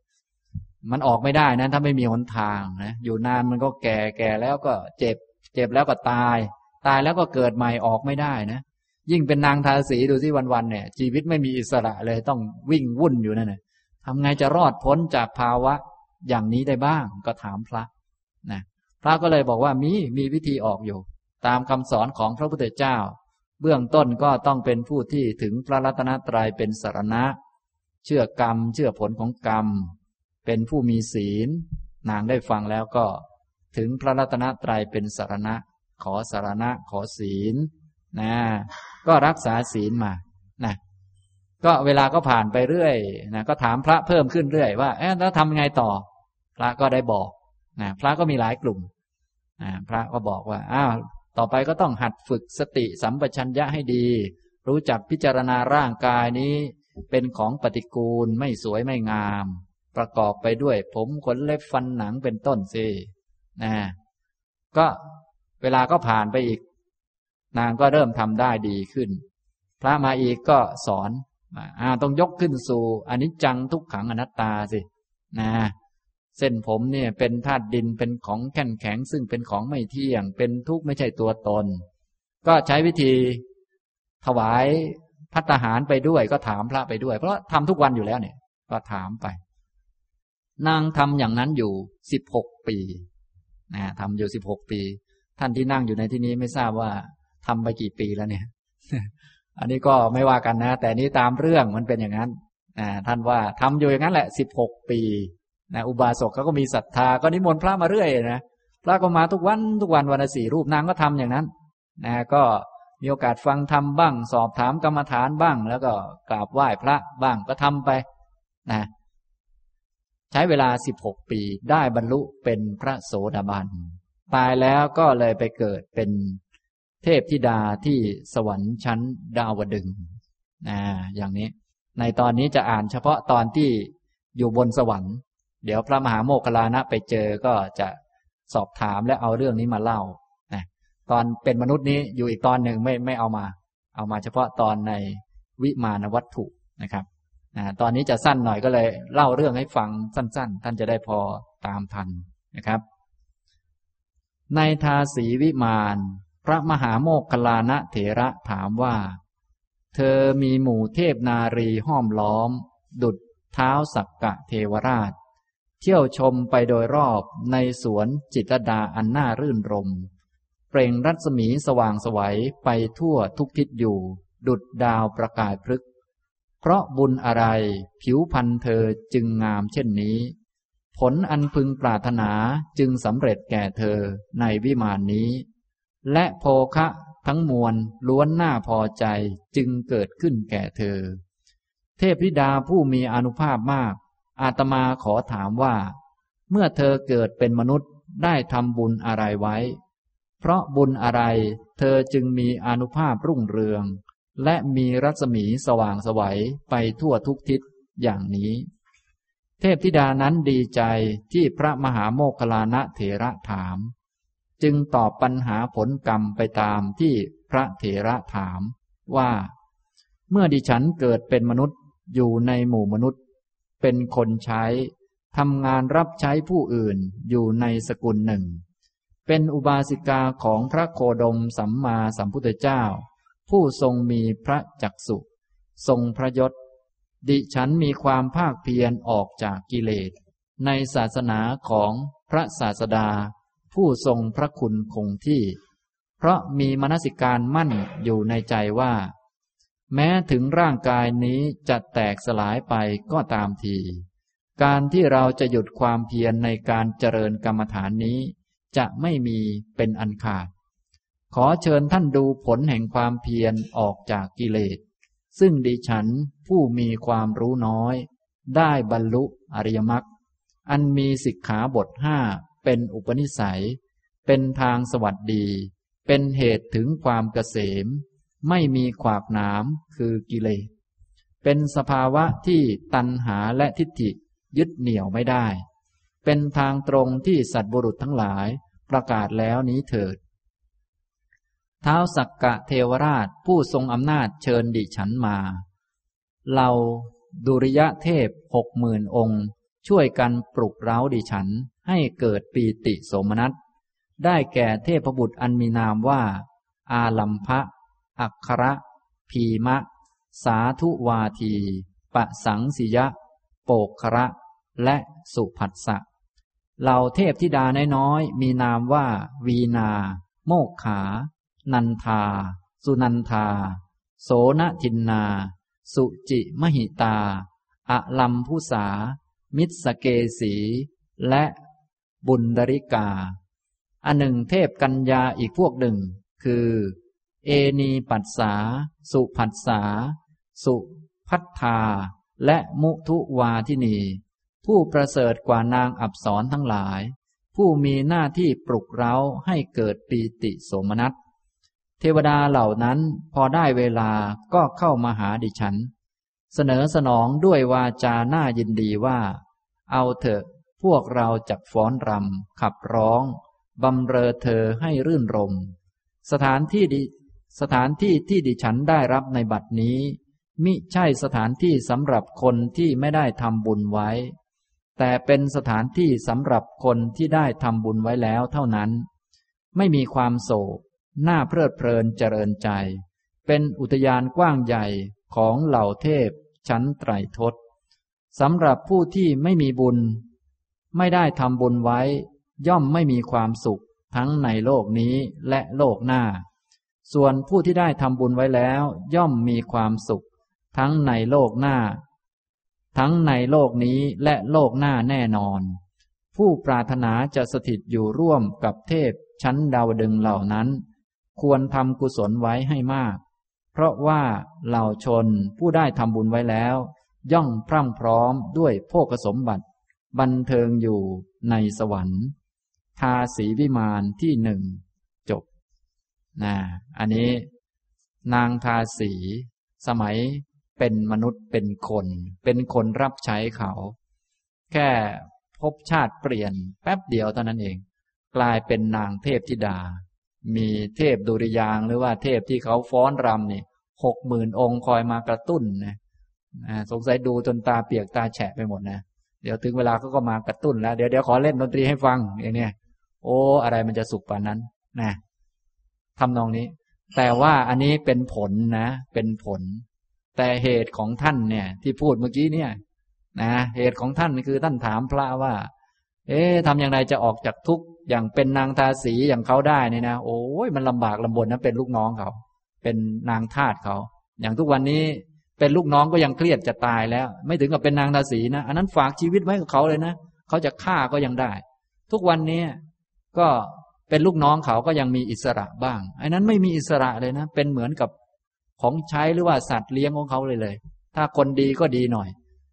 มันออกไม่ได้นะถ้าไม่มีหนทางนะ อยู่นานมันก็แก่แก่แล้วก็เจ็บ เจ็บแล้วก็ตาย ตายแล้วก็เกิดใหม่ออกไม่ได้นะ ยิ่งเป็นนางทาสีดูสิวันๆเนี่ย ชีวิตไม่มีอิสระเลยต้องวิ่งวุ่นอยู่นั่นแหละทำไงจะรอดพ้นจากภาวะอย่างนี้ได้บ้าง ก็ถามพระนะพระก็เลยบอกว่ามีมีวิธีออกอยู่ ตามคำสอนของพระพุทธเจ้า เบื้องต้นก็ต้องเป็นผู้ที่ถึงพระรัตนตรัยเป็นสารณะ เชื่อกรรม เชื่อผลของกรรม เป็นผู้มีศีล นางได้ฟังแล้วก็ ถึงพระรัตนตรัยเป็นสารณะ ขอสารณะ ขอศีลนะก็รักษาศีลมานะก็เวลาก็ผ่านไปเรื่อยนะก็ถามพระเพิ่มขึ้นเรื่อยว่าเอ๊ะแล้วทำไงต่อ พระก็ได้บอกนะพระก็มีหลายกลุ่มนะพระก็บอกว่าอ้าว ต่อไปก็ต้องหัดฝึกสติสัมปชัญญะให้ดี รู้จักพิจารณาร่างกายนี้ เป็นของปฏิกูลไม่สวยไม่งาม ประกอบไปด้วยผมขนเล็บฟันหนังเป็นต้นสินะก็เวลาก็ผ่านไปอีก นางก็เริ่มทำได้ดีขึ้น พระมาอีกก็สอนอ่าต้องยกขึ้นสู่อนิจจังทุกขังอนัตตาสินะ เส้นผมเนี่ยเป็นธาตุดินเป็นของแข็งแข็งซึ่งเป็นของไม่เที่ยง เป็นทุกข์ไม่ใช่ตัวตน ก็ใช้วิธีถวายพัตหารไปด้วย ก็ถามพระไปด้วย เพราะทำทุกวันอยู่แล้วเนี่ย ก็ถามไป นางทำอย่างนั้นอยู่สิบหกปีนะทำอยู่สิบหกปี ท่านที่นั่งอยู่ในที่นี้ไม่ทราบว่าทำไปกี่ปีแล้วเนี่ย อันนี้ก็ไม่ว่ากันนะ แต่นี้ตามเรื่องมันเป็นอย่างนั้นนะท่านว่าทำอยู่อย่างนั้นแหละสิบหกปี นะอุบาสกเขาก็มีศรัทธาก็นิมนต์พระมาเรื่อยนะพระก็มาทุกวันทุกวันวันละสี่รูปนางก็ทำอย่างนั้นนะก็มีโอกาสฟังธรรมบ้าง สอบถามกรรมฐานบ้าง แล้วก็กราบไหว้พระบ้างก็ทำไปนะใช้เวลาสิบหกปีได้บรรลุเป็นพระโสดาบันตายแล้วก็เลยไปเกิดเป็นเทพธิดาที่สวรรค์ชั้นดาวดึงนะอย่างนี้ ในตอนนี้จะอ่านเฉพาะตอนที่อยู่บนสวรรค์ เดี๋ยวพระมหาโมคคลานะไปเจอก็จะสอบถามและเอาเรื่องนี้มาเล่านะตอนเป็นมนุษย์นี้อยู่อีกตอนหนึ่งไม่ไม่เอามา เอามาเฉพาะตอนในวิมานวัตถุนะครับนะตอนนี้จะสั้นหน่อยก็เลย เล่าเรื่องให้ฟังสั้น ๆ ท่านจะได้พอตามทันนะครับ ในทาสีวิมานพระมหาโมคคลานะเถระถามว่า เธอมีหมู่เทพนารีห้อมล้อม ดุดเท้าสักกะเทวราช เที่ยวชมไปโดยรอบในสวนจิตดาอันน่ารื่นรม เปล่งรัศมีสว่างสวัยไปทั่วทุกทิศอยู่ ดุดดาวประกายพฤก เพราะบุญอะไรผิวพันเธอจึงงามเช่นนี้ ผลอันพึงปรารถนาจึงสำเร็จแก่เธอในวิมานนี้ และโภคะทั้งมวลล้วนหน้าพอใจจึงเกิดขึ้นแก่เธอ เทพธิดาผู้มีอนุภาพมาก อาตมาขอถามว่า เมื่อเธอเกิดเป็นมนุษย์ได้ทำบุญอะไรไว้ เพราะบุญอะไรเธอจึงมีอนุภาพรุ่งเรือง และมีรัศมีสว่างสวัยไปทั่วทุกทิศอย่างนี้ เทพธิดานั้นดีใจที่พระมหาโมคลานะเถระถาม จึงตอบปัญหาผลกรรมไปตามที่พระเถระถามว่า เมื่อดิฉันเกิดเป็นมนุษย์อยู่ในหมู่มนุษย์ เป็นคนใช้ทำงานรับใช้ผู้อื่นอยู่ในสกุลหนึ่ง เป็นอุบาสิกาของพระโคดมสัมมาสัมพุทธเจ้า ผู้ทรงมีพระจักสุทรงพระยศ ดิฉันมีความภาคเพียรออกจากกิเลส ในศาสนาของพระศาสดา ผู้ทรงพระคุณคงที่ เพราะมีมนสิการมั่นอยู่ในใจว่า แม้ถึงร่างกายนี้จะแตกสลายไปก็ตามที การที่เราจะหยุดความเพียรในการเจริญกรรมฐานนี้ จะไม่มีเป็นอันขาด ขอเชิญท่านดูผลแห่งความเพียรออกจากกิเลส ซึ่งดิฉันผู้มีความรู้น้อย ได้บรรลุอริยมรรค อันมีสิกขาบทห้าเป็นอุปนิสัย เป็นทางสวัสดี เป็นเหตุถึงความเกษม ไม่มีขวากหนามคือกิเลส เป็นสภาวะที่ตัณหาและทิฏฐิยึดเหนี่ยวไม่ได้ เป็นทางตรงที่สัตว์บุรุษทั้งหลายประกาศแล้วนี้เถิดเท้าสักกะเทวราชผู้ทรงอำนาจเชิญดิฉันมาเราดุริยะเทพหกหมื่นองค์ ช่วยกันปลุกเร้าดิฉันให้เกิดปีติโสมนัส ได้แก่เทพบุตรอันมีนามว่า อาลัมพะ อักขระพีมะ สาธุวาที ปะสังสิยะ โปกคระ และสุผัสสะเหล่าเทพธิดาน้อยๆมีนามว่า วีนา โมกขา นันทา สุนันทา โสนทินนา สุจิมหิตา อะลัมพุสา มิสเกสี และบุญดริกา อันหนึ่งเทพกัญญาอีกพวกหนึ่ง คือ เอนีปัสสา สุผัสสา สุพัทธา และมุทุวาทินี ผู้ประเสริฐกว่านางอับสรทั้งหลาย ผู้มีหน้าที่ปลุกเร้าให้เกิดปีติโสมนัส เทวดาเหล่านั้นพอได้เวลาก็เข้ามาหาดิฉัน เสนอสนองด้วยวาจาหน้ายินดีว่า เอาเถอะ พวกเราจักฟ้อนรำขับร้องบำเรอเธอให้รื่นรม สถานที่ด สถานที่ที่ดิฉันได้รับในบัดนี้ มิใช่สถานที่สำหรับคนที่ไม่ได้ทำบุญไว้ แต่เป็นสถานที่สำหรับคนที่ได้ทำบุญไว้แล้วเท่านั้น ไม่มีความโศกน่าเพลิดเพลินเจริญใจ เป็นอุทยานกว้างใหญ่ของเหล่าเทพ ชั้นไตรทศสำหรับผู้ที่ไม่มีบุญ ไม่ได้ทำบุญไว้ ย่อมไม่มีความสุขทั้งในโลกนี้และโลกหน้า ส่วนผู้ที่ได้ทำบุญไว้แล้ว ย่อมมีความสุข ทั้งในโลกหน้า ทั้งในโลกนี้และโลกหน้าแน่นอน ผู้ปรารถนาจะสถิตอยู่ร่วมกับเทพชั้นดาวดึงเหล่านั้น ควรทำกุศลไว้ให้มาก เพราะว่าเหล่าชนผู้ได้ทำบุญไว้แล้ว ย่อมพรั่งพร้อมด้วยโภคสมบัติ บันเทิงอยู่ในสวรรค์ ทาสีวิมานที่หนึ่ง นะอันนี้นางทาสี สมัยเป็นมนุษย์เป็นคน เป็นคนรับใช้เขา แค่พบชาติเปลี่ยนแป๊บเดียวเท่านั้นเอง กลายเป็นนางเทพธิดา มีเทพดุริยางหรือว่าเทพที่เขาฟ้อนรำนี่หกหมื่นองค์คอยมากระตุ้นนะสงสัยดูจนตาเปียกตาแฉะไปหมดนะเดี๋ยวถึงเวลาเขาก็มากระตุ้นแล้ว เดี๋ยวเดี๋ยวขอเล่นดนตรีให้ฟังอย่างเนี้ยโอ้ อะไรมันจะสุขป่านนั้นนะ ทำนองนี้ แต่ว่าอันนี้เป็นผลนะ เป็นผล แต่เหตุของท่านเนี่ย ที่พูดเมื่อกี้เนี่ย นะเหตุของท่านคือท่านถามพระว่า เอ๊ะทำอย่างไรจะออกจากทุกข์อย่างเป็นนางทาสีอย่างเขาได้นี่นะโอ้ยมันลำบากลำบนนะเป็นลูกน้องเขา เป็นนางทาสเขา อย่างทุกวันนี้เป็นลูกน้องก็ยังเครียดจะตายแล้ว ไม่ถึงกับเป็นนางทาสีนะอันนั้นฝากชีวิตไว้กับเขาเลยนะเขาจะฆ่าก็ยังได้ ทุกวันนี้ก็ เป็นลูกน้องเขาก็ยังมีอิสระบ้างไอันนั้นไม่มีอิสระเลยนะ เป็นเหมือนกับของใช้หรือว่าสัตว์เลี้ยงของเขาเลยเลย ถ้าคนดีก็ดีหน่อย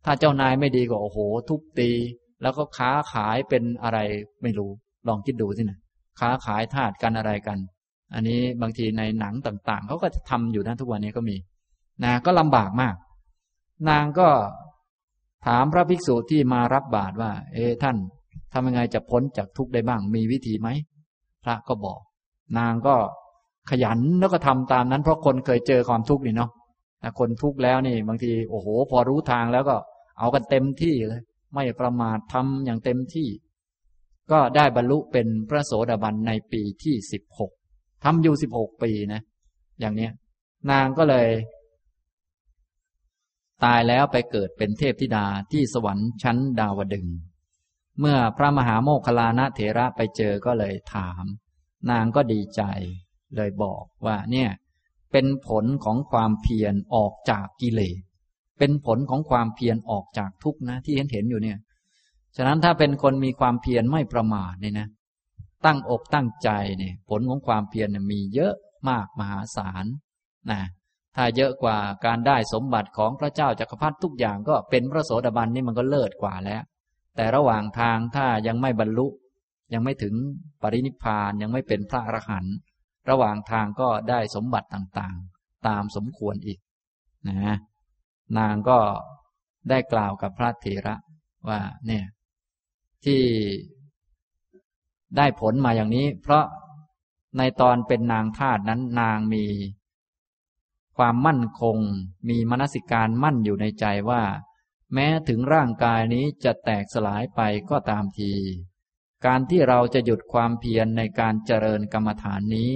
ถ้าเจ้านายไม่ดีก็โอ้โห ทุบตี แล้วก็ค้าขายเป็นอะไรไม่รู้ ลองคิดดูสินะค้าขายทาสกันอะไรกัน อันนี้บางทีในหนังต่างๆ เขาก็จะทำอยู่นะทุกวันนี้ก็มีนะก็ลำบากมาก นางก็ถามพระภิกษุที่มารับบาตรว่า เอท่านทำยังไงจะพ้นจากทุกข์ได้บ้าง มีวิธีไหม พระก็บอก นางก็ขยันแล้วก็ทำตามนั้น เพราะคนเคยเจอความทุกข์นี่เนาะคนทุกข์แล้วนี่ บางทีโอ้โห พอรู้ทางแล้วก็เอากันเต็มที่เลย ไม่ประมาททำอย่างเต็มที่ ก็ได้บรรลุเป็นพระโสดาบันในปีที่สิบหกทำอยู่สิบหกปีนะ อย่างเนี้ย นางก็เลย ตายแล้วไปเกิดเป็นเทพธิดาที่สวรรค์ชั้นดาวดึง เมื่อพระมหาโมคคลานะเถระไปเจอก็เลยถาม นางก็ดีใจเลยบอกว่าเนี่ยเป็นผลของความเพียรออกจากกิเลส เป็นผลของความเพียรออกจากทุกนะที่เห็นเห็นอยู่เนี่ย ฉะนั้นถ้าเป็นคนมีความเพียรไม่ประมาทเนี่ยนะ ตั้งอกตั้งใจเนี่ยผลของความเพียรมีเยอะมากมหาศาลนะถ้าเยอะกว่าการได้สมบัติของพระเจ้าจักรพรรดิทุกอย่างก็เป็นพระโสดาบันนี่มันก็เลิศกว่าแล้ว แต่ระหว่างทางถ้ายังไม่บรรลุ ยังไม่ถึงปรินิพานยังไม่เป็นพระอรหันต์ระหว่างทางก็ได้สมบัติต่างๆ ตามสมควรอีกนะนางก็ได้กล่าวกับพระเถระว่าเนี่ยที่ได้ผลมาอย่างนี้ เพราะในตอนเป็นนางทาสนั้นนางมีความมั่นคง มีมนสิการมั่นอยู่ในใจว่า แม้ถึงร่างกายนี้จะแตกสลายไปก็ตามที การที่เราจะหยุดความเพียรในการเจริญกรรมฐานนี้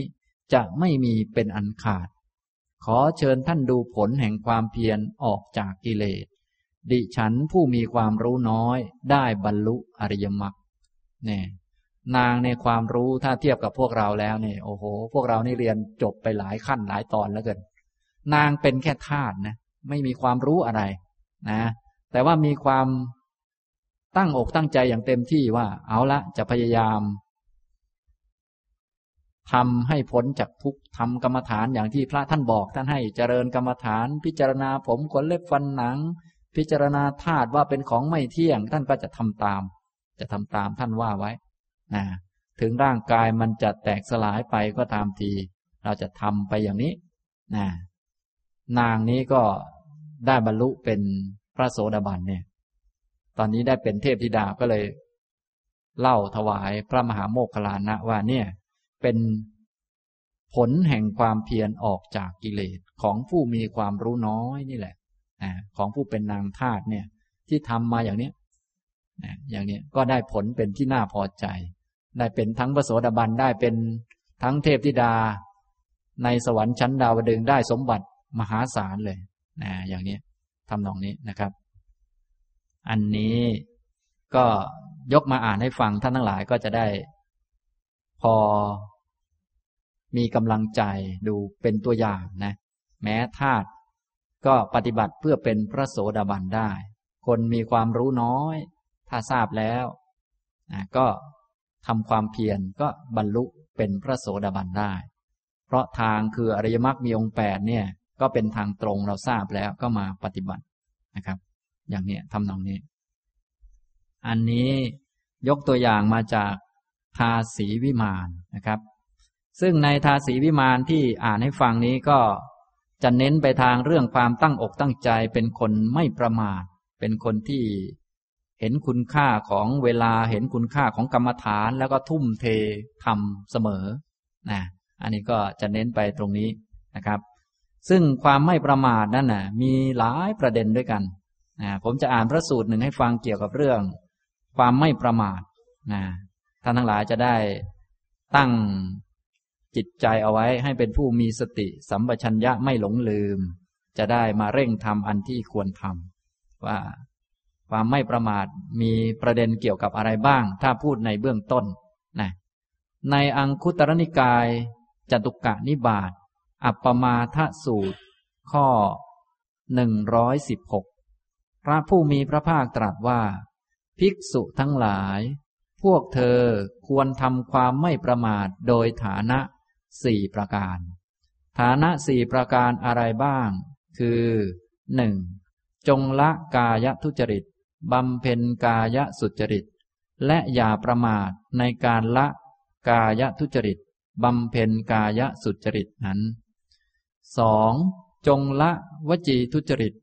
จะไม่มีเป็นอันขาด ขอเชิญท่านดูผลแห่งความเพียรออกจากกิเลส ดิฉันผู้มีความรู้น้อยได้บรรลุอริยมรรคเนี่ยนางในความรู้ถ้าเทียบกับพวกเราแล้วเนี่ยโอ้โห พวกเรานี่เรียนจบไปหลายขั้นหลายตอนแล้วเกิน นางเป็นแค่ธาตุนะ ไม่มีความรู้อะไร นะ แต่ว่ามีความตั้งอกตั้งใจอย่างเต็มที่ว่า เอาละจะพยายามทำให้พ้นจากทุกทำกรรมฐานอย่างที่พระท่านบอกท่านให้เจริญกรรมฐาน พิจารณาผมขนเล็บฟันหนัง พิจารณาธาตุว่าเป็นของไม่เที่ยง ท่านก็จะทำตาม จะทำตามท่านว่าไว้นะถึงร่างกายมันจะแตกสลายไปก็ตามที เราจะทำไปอย่างนี้นะนางนี้ก็ได้บรรลุเป็น พระโสดาบันเนี่ย ตอนนี้ได้เป็นเทพธิดาก็เลย เล่าถวายพระมหาโมคคลานะว่าเนี่ย เป็นผลแห่งความเพียรออกจากกิเลสของผู้มีความรู้น้อยนี่แหละของผู้เป็นนางทาตเนี่ย ที่ทำมาอย่างนี้อย่างนี้ก็ได้ผลเป็นที่น่าพอใจ ได้เป็นทั้งพระโสดาบันได้เป็นทั้งเทพธิดา ในสวรรค์ชั้นดาวดึงได้สมบัติมหาศาลเลยนะอย่างนี้ ทำนองนี้นะครับ อันนี้ก็ยกมาอ่านให้ฟังท่านทั้งหลายก็จะได้ พอมีกำลังใจดูเป็นตัวอย่างนะ แม้ธาตุก็ปฏิบัติเพื่อเป็นพระโสดาบันได้ คนมีความรู้น้อย ถ้าทราบแล้วนะก็ทำความเพียรก็บรรลุเป็นพระโสดาบันได้ เพราะทางคืออริยมรรคมีองค์แปดเนี่ย ก็เป็นทางตรงเราทราบแล้วก็มาปฏิบัตินะครับ อย่างนี้ทำนองนี้ อันนี้ยกตัวอย่างมาจากทาสีวิมานนะครับ ซึ่งในทาสีวิมานที่อ่านให้ฟังนี้ก็จะเน้นไปทางเรื่องความตั้งอกตั้งใจ เป็นคนไม่ประมาทเป็นคนที่เห็นคุณค่าของเวลาเห็นคุณค่าของกรรมฐาน แล้วก็ทุ่มเททำเสมอนะอันนี้ก็จะเน้นไปตรงนี้นะครับ ซึ่งความไม่ประมาทนั่นน่ะ มีหลายประเด็นด้วยกันนะผมจะอ่านพระสูตรหนึ่งให้ฟังเกี่ยวกับเรื่อง ความไม่ประมาทนะท่านทั้งหลายจะได้ตั้งจิตใจเอาไว้ให้เป็นผู้มีสติสัมปชัญญะไม่หลงลืม จะได้มาเร่งทำอันที่ควรทำว่าความไม่ประมาทมีประเด็นเกี่ยวกับอะไรบ้าง ถ้าพูดในเบื้องต้นนะในอังคุตรนิกายจตุกะนิบาต อัปปมาทสูตร ข้อหนึ่งร้อยสิบหกพระผู้มีพระภาคตรัสว่า ภิกษุทั้งหลาย พวกเธอควรทำความไม่ประมาทโดยฐานะสี่ประการ ฐานะสี่ประการอะไรบ้าง คือหนึ่งจงละกายทุจริตบำเพ็ญกายสุจริต และอย่าประมาทในการละกายทุจริตบำเพ็ญกายสุจริตนั้น สองจงละวจีทุจริต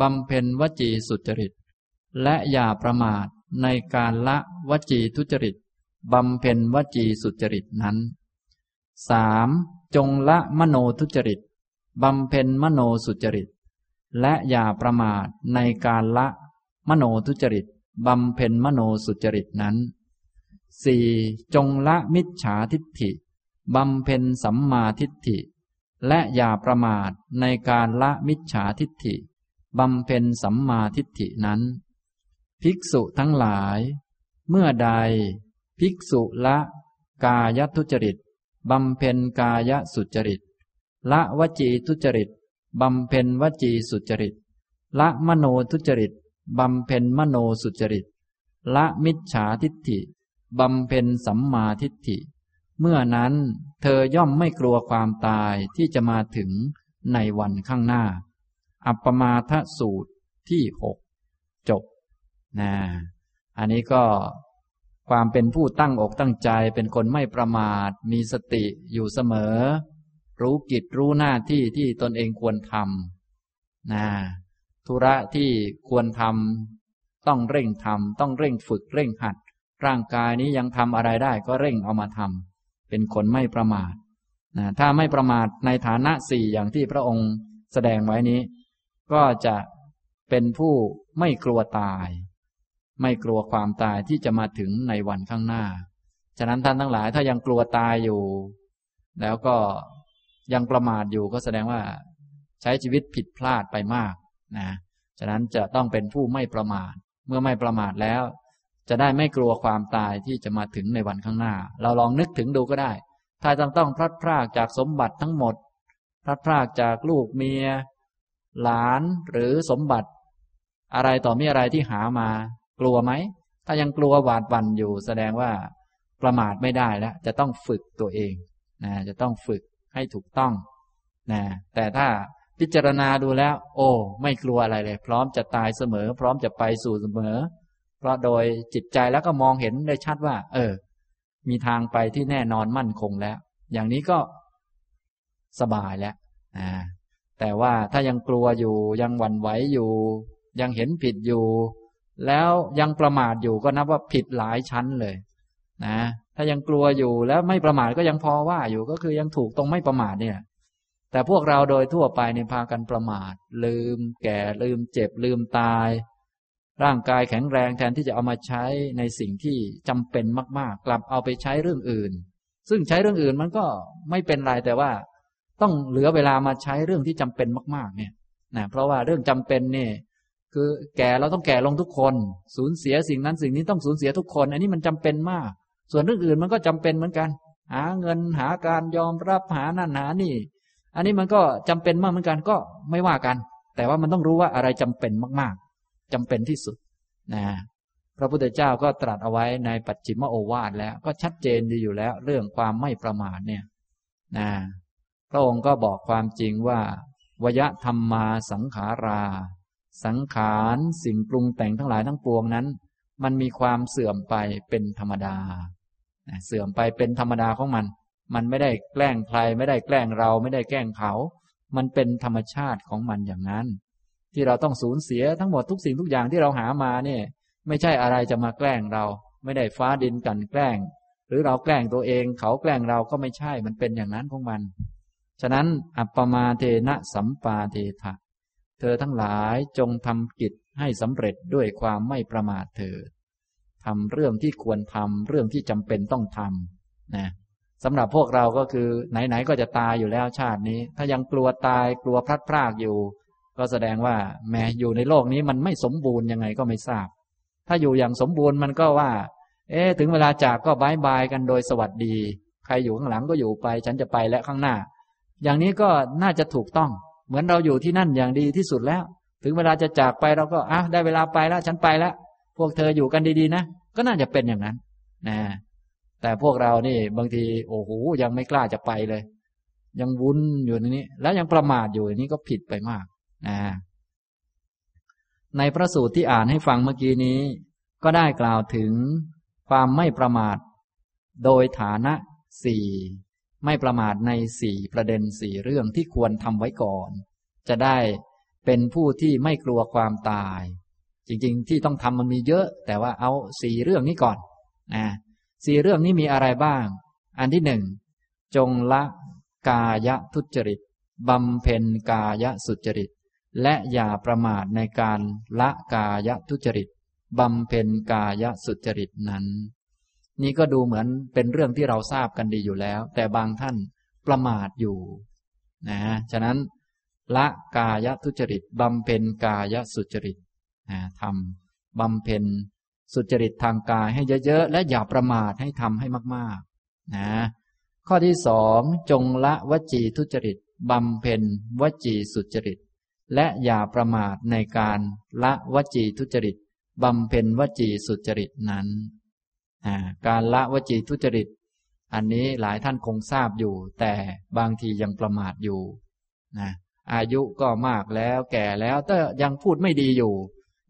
บำเพ็ญวจีสุจริต และอย่าประมาทในการละวจีทุจริตบำเพ็ญวจีสุจริตนั้นสามจงละมโนทุจริตบำเพ็ญมโนสุจริต และอย่าประมาทในการละมโนทุจริตบำเพ็ญมโนสุจริตนั้นสี่จงละมิจฉาทิฏฐิบำเพ็ญสัมมาทิฏฐิ และอย่าประมาทในการละมิจฉาทิฏฐิบำเพ็ญสัมมาทิฏฐินั้น ภิกษุทั้งหลาย เมื่อใด ภิกษุละ กายทุจริตบำเพ็ญกายสุจริต ละวจีทุจริตบำเพ็ญวจีสุจริต ละมโนทุจริตบำเพ็ญมโนสุจริต ละมิจฉาทิฏฐิบำเพ็ญสัมมาทิฏฐิ เมื่อนั้นเธอย่อมไม่กลัวความตายที่จะมาถึงในวันข้างหน้า อัปปมาทสูตรที่หกจบนะอันนี้ก็ความเป็นผู้ตั้งอกตั้งใจเป็นคนไม่ประมาท มีสติอยู่เสมอ รู้กิจรู้หน้าที่ที่ตนเองควรทำนะธุระที่ควรทำต้องเร่งทำต้องเร่งฝึกเร่งหัด ร่างกายนี้ยังทำอะไรได้ก็เร่งเอามาทำ เป็นคนไม่ประมาทนะถ้าไม่ประมาทในฐานะสี่อย่างที่พระองค์แสดงไว้นี้ ก็จะเป็นผู้ไม่กลัวตาย ไม่กลัวความตายที่จะมาถึงในวันข้างหน้า ฉะนั้นท่านทั้งหลายถ้ายังกลัวตายอยู่ แล้วก็ยังประมาทอยู่ก็แสดงว่าใช้ชีวิตผิดพลาดไปมากนะฉะนั้นจะต้องเป็นผู้ไม่ประมาท เมื่อไม่ประมาทแล้ว จะได้ไม่กลัวความตายที่จะมาถึงในวันข้างหน้า เราลองนึกถึงดูก็ได้ ถ้าต้องต้องพลัดพรากจากสมบัติทั้งหมด พลัดพรากจากลูกเมีย หลานหรือสมบัติ อะไรต่อมีอะไรที่หามา กลัวไหม ถ้ายังกลัวหวาดวันอยู่ แสดงว่าประมาทไม่ได้แล้ว จะต้องฝึกตัวเองนะจะต้องฝึกให้ถูกต้องนะแต่ถ้าพิจารณาดูแล้ว โอ้ ไม่กลัวอะไรเลย พร้อมจะตายเสมอ พร้อมจะไปสู่เสมอ เพราะโดยจิตใจแล้วก็มองเห็นได้ชัดว่า เออ มีทางไปที่แน่นอนมั่นคงแล้ว อย่างนี้ก็สบายแล้วอ่าแต่ว่าถ้ายังกลัวอยู่ยังหวั่นไหวอยู่ ยังเห็นผิดอยู่ แล้วยังประมาทอยู่ก็นับว่าผิดหลายชั้นเลย นะ ถ้ายังกลัวอยู่แล้วไม่ประมาทก็ยังพอว่าอยู่ก็คือยังถูกตรงไม่ประมาทเนี่ย แต่พวกเราโดยทั่วไปในพากันประมาท ลืมแก่ลืมเจ็บลืมตาย ร่างกายแข็งแรงแทนที่จะเอามาใช้ในสิ่งที่จำเป็นมาก ๆ กลับเอาไปใช้เรื่องอื่น ซึ่งใช้เรื่องอื่นมันก็ไม่เป็นไรแต่ว่า ต้องเหลือเวลามาใช้เรื่องที่จำเป็นมาก ๆ เนี่ยนะเพราะว่าเรื่องจำเป็นเนี่ยคือแก่เราต้องแก่ลงทุกคน สูญเสียสิ่งนั้นสิ่งนี้ต้องสูญเสียทุกคน อันนี้มันจำเป็นมาก ส่วนเรื่องอื่นมันก็จำเป็นเหมือนกัน หาเงินหาการยอมรับหานั่นหานี่ อันนี้มันก็จำเป็นมากเหมือนกันก็ไม่ว่ากัน แต่ว่ามันต้องรู้ว่าอะไรจำเป็นมากๆ จำเป็นที่สุดนะพระพุทธเจ้าก็ตรัสเอาไว้ในปัจจิมโอวาทแล้วก็ชัดเจนดีอยู่แล้ว เรื่องความไม่ประมาทเนี่ยนะพระองค์ก็บอกความจริงว่าวยธรรมมาสังขารา สังขารสิ่งปรุงแต่งทั้งหลายทั้งปวงนั้น มันมีความเสื่อมไปเป็นธรรมดา เสื่อมไปเป็นธรรมดาของมัน มันไม่ได้แกล้งใคร ไม่ได้แกล้งเรา ไม่ได้แกล้งเขา มันเป็นธรรมชาติของมันอย่างนั้น ที่เราต้องสูญเสียทั้งหมดทุกสิ่งทุกอย่างที่เราหามาเนี่ย ไม่ใช่อะไรจะมาแกล้งเรา ไม่ได้ฟ้าดินกันแกล้ง หรือเราแกล้งตัวเองเขาแกล้งเราก็ไม่ใช่มันเป็นอย่างนั้นของมัน ฉะนั้นอัปปมาเทนะสัมปาเทถะเธอทั้งหลายจงทำกิจให้สำเร็จด้วยความไม่ประมาทเถิดทำเรื่องที่ควรทำเรื่องที่จำเป็นต้องทำนะสำหรับพวกเราก็คือไหนๆก็จะตายอยู่แล้วชาตินี้ ถ้ายังกลัวตายกลัวพลัดพรากอยู่ ก็แสดงว่าแม้อยู่ในโลกนี้มันไม่สมบูรณ์ยังไงก็ไม่ทราบ ถ้าอยู่อย่างสมบูรณ์มันก็ว่า เอ๊ถึงเวลาจากก็บายบายกันโดยสวัสดี ใครอยู่ข้างหลังก็อยู่ไป ฉันจะไปและข้างหน้า อย่างนี้ก็น่าจะถูกต้อง เหมือนเราอยู่ที่นั่นอย่างดีที่สุดแล้ว ถึงเวลาจะจากไปเราก็อะได้เวลาไปแล้วฉันไปแล้วพวกเธออยู่กันดีๆนะก็น่าจะเป็นอย่างนั้นนะแต่พวกเรานี่บางทีโอ้โหยังไม่กล้าจะไปเลย ยังวุ้นอยู่ในนี้ แล้วยังประมาทอยู่นี้ก็ผิดไปมาก นะในพระสูตรที่อ่านให้ฟังเมื่อกี้นี้ ก็ได้กล่าวถึงความไม่ประมาท โดยฐานะสี่ไม่ประมาทในสี่ประเด็นสี่เรื่องที่ควรทำไว้ก่อน จะได้เป็นผู้ที่ไม่กลัวความตาย จริงๆ ที่ต้องทำมันมีเยอะ แต่ว่าเอาสี่เรื่องนี้ก่อนนะสี่เรื่องนี้มีอะไรบ้าง อันที่หนึ่งจงละกายทุจริตบำเพ็ญกายสุจริต และอย่าประมาทในการละกายทุจริตบำเพ็ญกายสุจริตนั้น นี่ก็ดูเหมือนเป็นเรื่องที่เราทราบกันดีอยู่แล้ว แต่บางท่านประมาทอยู่นะฉะนั้นละกายทุจริตบำเพ็ญกายสุจริตนะทำบำเพ็ญสุจริตทางกายให้เยอะๆ และอย่าประมาทให้ทำให้มากๆนะข้อที่สองจงละวจีทุจริตบำเพ็ญวจีสุจริต และอย่าประมาทในการละวจีทุจริตบำเพ็ญวจีสุจริตนั้น การละวจีทุจริต อันนี้หลายท่านคงทราบอยู่ แต่บางทียังประมาทอยู่นะอายุก็มากแล้วแก่แล้วแต่ยังพูดไม่ดีอยู่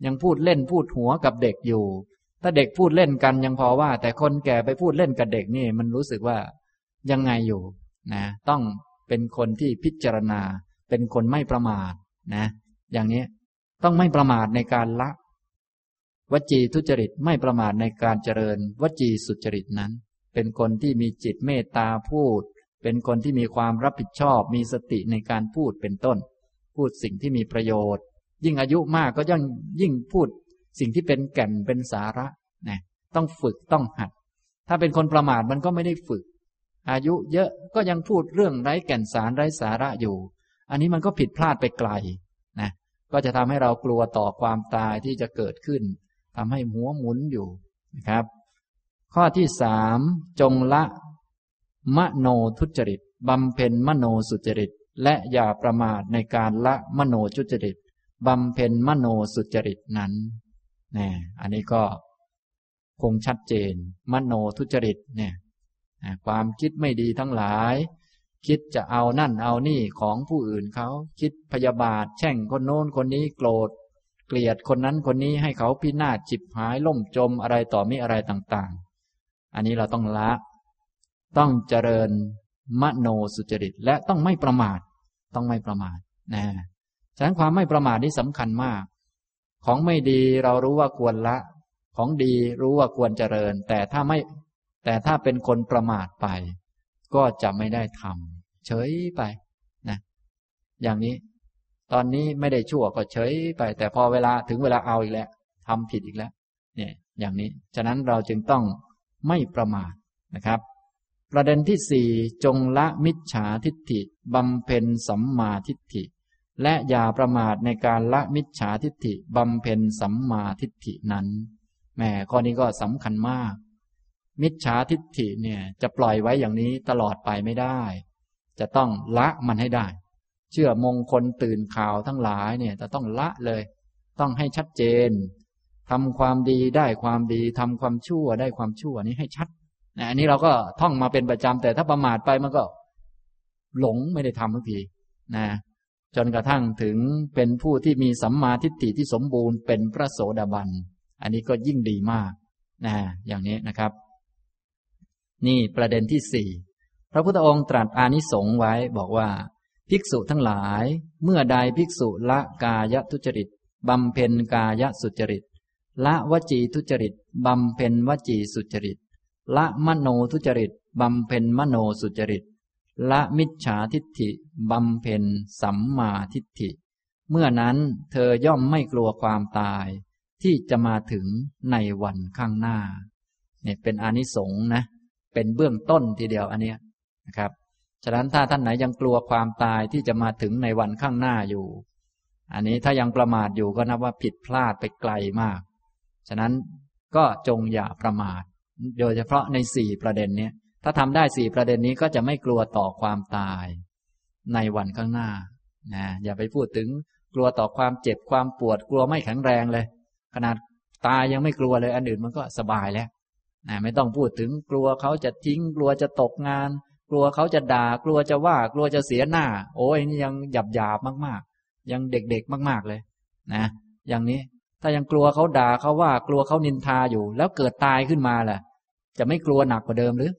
ยังพูดเล่นพูดหัวกับเด็กอยู่ ถ้าเด็กพูดเล่นกันยังพอว่า แต่คนแก่ไปพูดเล่นกับเด็กนี่ มันรู้สึกว่ายังไงอยู่นะต้องเป็นคนที่พิจารณา เป็นคนไม่ประมาท นะอย่างนี้ต้องไม่ประมาทในการละ วจีทุจริตไม่ประมาทในการเจริญ วจีสุจริตนั้น เป็นคนที่มีจิตเมตตาพูด เป็นคนที่มีความรับผิดชอบ มีสติในการพูดเป็นต้น พูดสิ่งที่มีประโยชน์ ยิ่งอายุมากก็ยิ่งยิ่งพูดสิ่งที่เป็นแก่นเป็นสาระนะต้องฝึกต้องหัด ถ้าเป็นคนประมาทมันก็ไม่ได้ฝึก อายุเยอะก็ยังพูดเรื่องไร้แก่นสารไร้สาระอยู่ อันนี้มันก็ผิดพลาดไปไกลนะก็จะทำให้เรากลัวต่อความตายที่จะเกิดขึ้นทำให้หัวหมุนอยู่นะครับ ข้อที่สามจงละ มโนทุจริตบำเพ็ญมโนสุจริต และอย่าประมาทในการละมโนทุจริตบำเพ็ญมโนสุจริตนั้นนี่อันนี้ก็คงชัดเจน มโนทุจริตเนี่ยความคิดไม่ดีทั้งหลาย คิดจะเอานั่นเอานี่ของผู้อื่นเขา คิดพยาบาท แช่งคนโน้นคนนี้โกรธ เกลียดคนนั้นคนนี้ให้เขาพินาศจิบหายล่มจมอะไรต่อมีอะไรต่างๆ อันนี้เราต้องละ ต้องเจริญมโนสุจริต และต้องไม่ประมาท ต้องไม่ประมาทนะฉะนั้นความไม่ประมาทนี่สำคัญมาก ของไม่ดีเรารู้ว่าควรละ ของดีรู้ว่าควรเจริญ แต่ถ้าไม่ แต่ถ้าเป็นคนประมาทไป ก็จะไม่ได้ทำเฉยไปนะอย่างนี้ ตอนนี้ไม่ได้ชั่วก็เฉยไป แต่พอเวลาถึงเวลาเอาอีกแล้วทำผิดอีกแล้ว เนี่ย อย่างนี้ ฉะนั้นเราจึงต้องไม่ประมาทนะครับ ประเด็นที่สี่จงละมิจฉาทิฏฐิบำเพ็ญสัมมาทิฏฐิ และอย่าประมาทในการละมิจฉาทิฏฐิบำเพ็ญสัมมาทิฏฐินั้นแหมข้อนี้ก็สำคัญมาก มิจฉาทิฏฐิเนี่ยจะปล่อยไว้อย่างนี้ตลอดไปไม่ได้ จะต้องละมันให้ได้ เชื่อมงคลตื่นข่าวทั้งหลายเนี่ยจะต้องละเลย ต้องให้ชัดเจนทำความดีได้ความดีทำความชั่วได้ความชั่วนี้ให้ชัดนะอันนี้เราก็ท่องมาเป็นประจำแต่ถ้าประมาทไปมันก็ หลงไม่ได้ทำทุกทีนะจนกระทั่งถึงเป็นผู้ที่มีสัมมาทิฏฐิที่สมบูรณ์เป็นพระโสดาบัน อันนี้ก็ยิ่งดีมากนะอย่างนี้นะครับ นี่ประเด็นที่สี่พระพุทธองค์ตรัสอานิสงส์ไว้บอกว่า ภิกษุทั้งหลาย เมื่อใดภิกษุละกายทุจริตบำเพ็ญกายสุจริต ละวจีทุจริตบำเพ็ญวจีสุจริต ละมโนทุจริตบำเพ็ญมโนสุจริต ละมิจฉาทิฏฐิบำเพ็ญสัมมาทิฏฐิ เมื่อนั้นเธอย่อมไม่กลัวความตาย ที่จะมาถึงในวันข้างหน้าเนี่ยเป็นอนิสงส์นะ เป็นเบื้องต้นทีเดียวอันเนี้ยนะครับ ฉะนั้นถ้าท่านไหนยังกลัวความตายที่จะมาถึงในวันข้างหน้าอยู่ อันนี้ถ้ายังประมาทอยู่ก็นับว่าผิดพลาดไปไกลมาก ฉะนั้นก็จงอย่าประมาท โดยเฉพาะในสี่ประเด็นนี้ถ้าทำได้สี่ประเด็นนี้ก็จะไม่กลัวต่อความตาย ในวันข้างหน้านะอย่าไปพูดถึงกลัวต่อความเจ็บความปวดกลัวไม่แข็งแรงเลย ขนาดตายยังไม่กลัวเลย อันอื่นมันก็สบายแล้ว ไม่ต้องพูดถึงกลัวเขาจะทิ้ง กลัวจะตกงาน กลัวเขาจะด่า กลัวจะว่า กลัวจะเสียหน้า โอ้ยนี่ยังหยาบหยาบมากๆ ยังเด็กๆมาก ๆเลย นะ อย่างนี้ถ้ายังกลัวเขาด่าเขาว่ากลัวเขานินทาอยู่ แล้วเกิดตายขึ้นมาล่ะ จะไม่กลัวหนักกว่าเดิมหรือ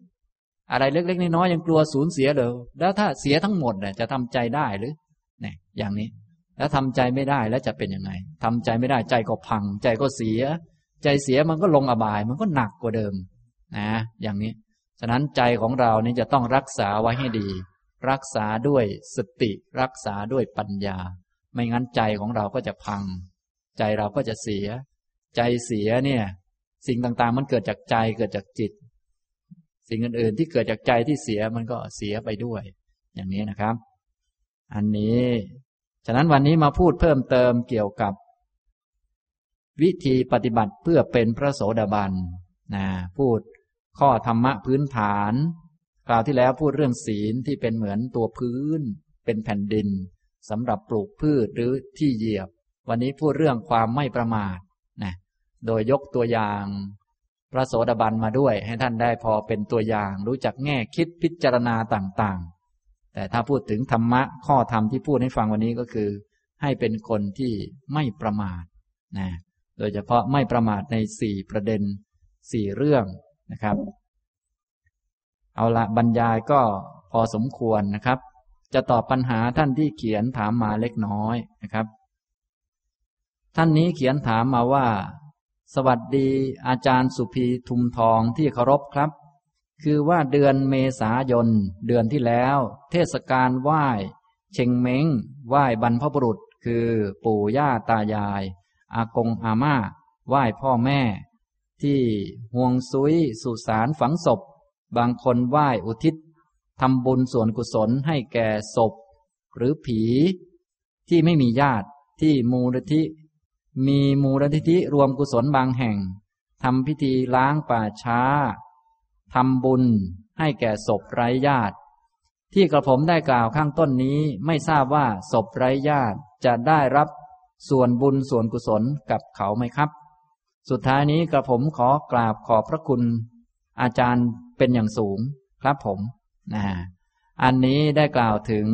อะไรเล็กๆน้อยๆยังกลัวสูญเสียเลยแล้วถ้าเสียทั้งหมดเนี่ยจะทำใจได้หรือเนี่ยอย่างนี้ แล้วทำใจไม่ได้แล้วจะเป็นยังไงทำใจไม่ได้ใจก็พัง ใจก็เสีย ใจเสียมันก็ลงอบาย มันก็หนักกว่าเดิม นะ อย่างนี้ ฉะนั้นใจของเรานี่จะต้องรักษาไว้ให้ดี รักษาด้วยสติ รักษาด้วยปัญญา ไม่งั้นใจของเราก็จะพัง ใจเราก็จะเสีย ใจเสียเนี่ย สิ่งต่างๆ มันเกิดจากใจเกิดจากจิต สิ่งอื่นๆที่เกิดจากใจที่เสียมันก็เสียไปด้วย อย่างนี้นะครับ อันนี้ ฉะนั้นวันนี้มาพูดเพิ่มเติมเกี่ยวกับ วิธีปฏิบัติเพื่อเป็นพระโสดาบันนะพูดข้อธรรมะพื้นฐานคราวที่แล้วพูดเรื่องศีลที่เป็นเหมือนตัวพื้น เป็นแผ่นดินสำหรับปลูกพืชหรือที่เหยียบ วันนี้พูดเรื่องความไม่ประมาทนะโดยยกตัวอย่างพระโสดาบันมาด้วย ให้ท่านได้พอเป็นตัวอย่างรู้จักแง่คิดพิจารณาต่างๆ แต่ถ้าพูดถึงธรรมะข้อธรรมที่พูดให้ฟังวันนี้ก็คือ ให้เป็นคนที่ไม่ประมาทนะ โดยเฉพาะไม่ประมาทในสี่ประเด็นสี่เรื่องนะครับ เอาละบรรยายก็พอสมควรนะครับ จะตอบปัญหาท่านที่เขียนถามมาเล็กน้อยนะครับ ท่านนี้เขียนถามมาว่า สวัสดีอาจารย์สุภีทุมทองที่เคารพครับ คือว่าเดือนเมษายนเดือนที่แล้ว เทศกาลไหว้ เชงเม้งไหว้บรรพบุรุษ คือปู่ย่าตายาย อากงอาม่า ไหว้พ่อแม่ ที่ห่วงซุยสุสานฝังศพ บางคนไหว้อุทิศทำบุญส่วนกุศลให้แก่ศพ หรือผี ที่ไม่มีญาติที่มูลทิมีมูลนิธิรวมกุศลบางแห่งทำพิธีล้างป่าช้าทำบุญให้แก่ศพไร้ญาติ ที่กระผมได้กล่าวข้างต้นนี้ไม่ทราบว่าศพไร้ญาติจะได้รับ ส่วนบุญส่วนกุศลกับเขาไหมครับ สุดท้ายนี้กระผมขอกราบขอบพระคุณ อาจารย์เป็นอย่างสูงครับผมนะอันนี้ได้กล่าวถึง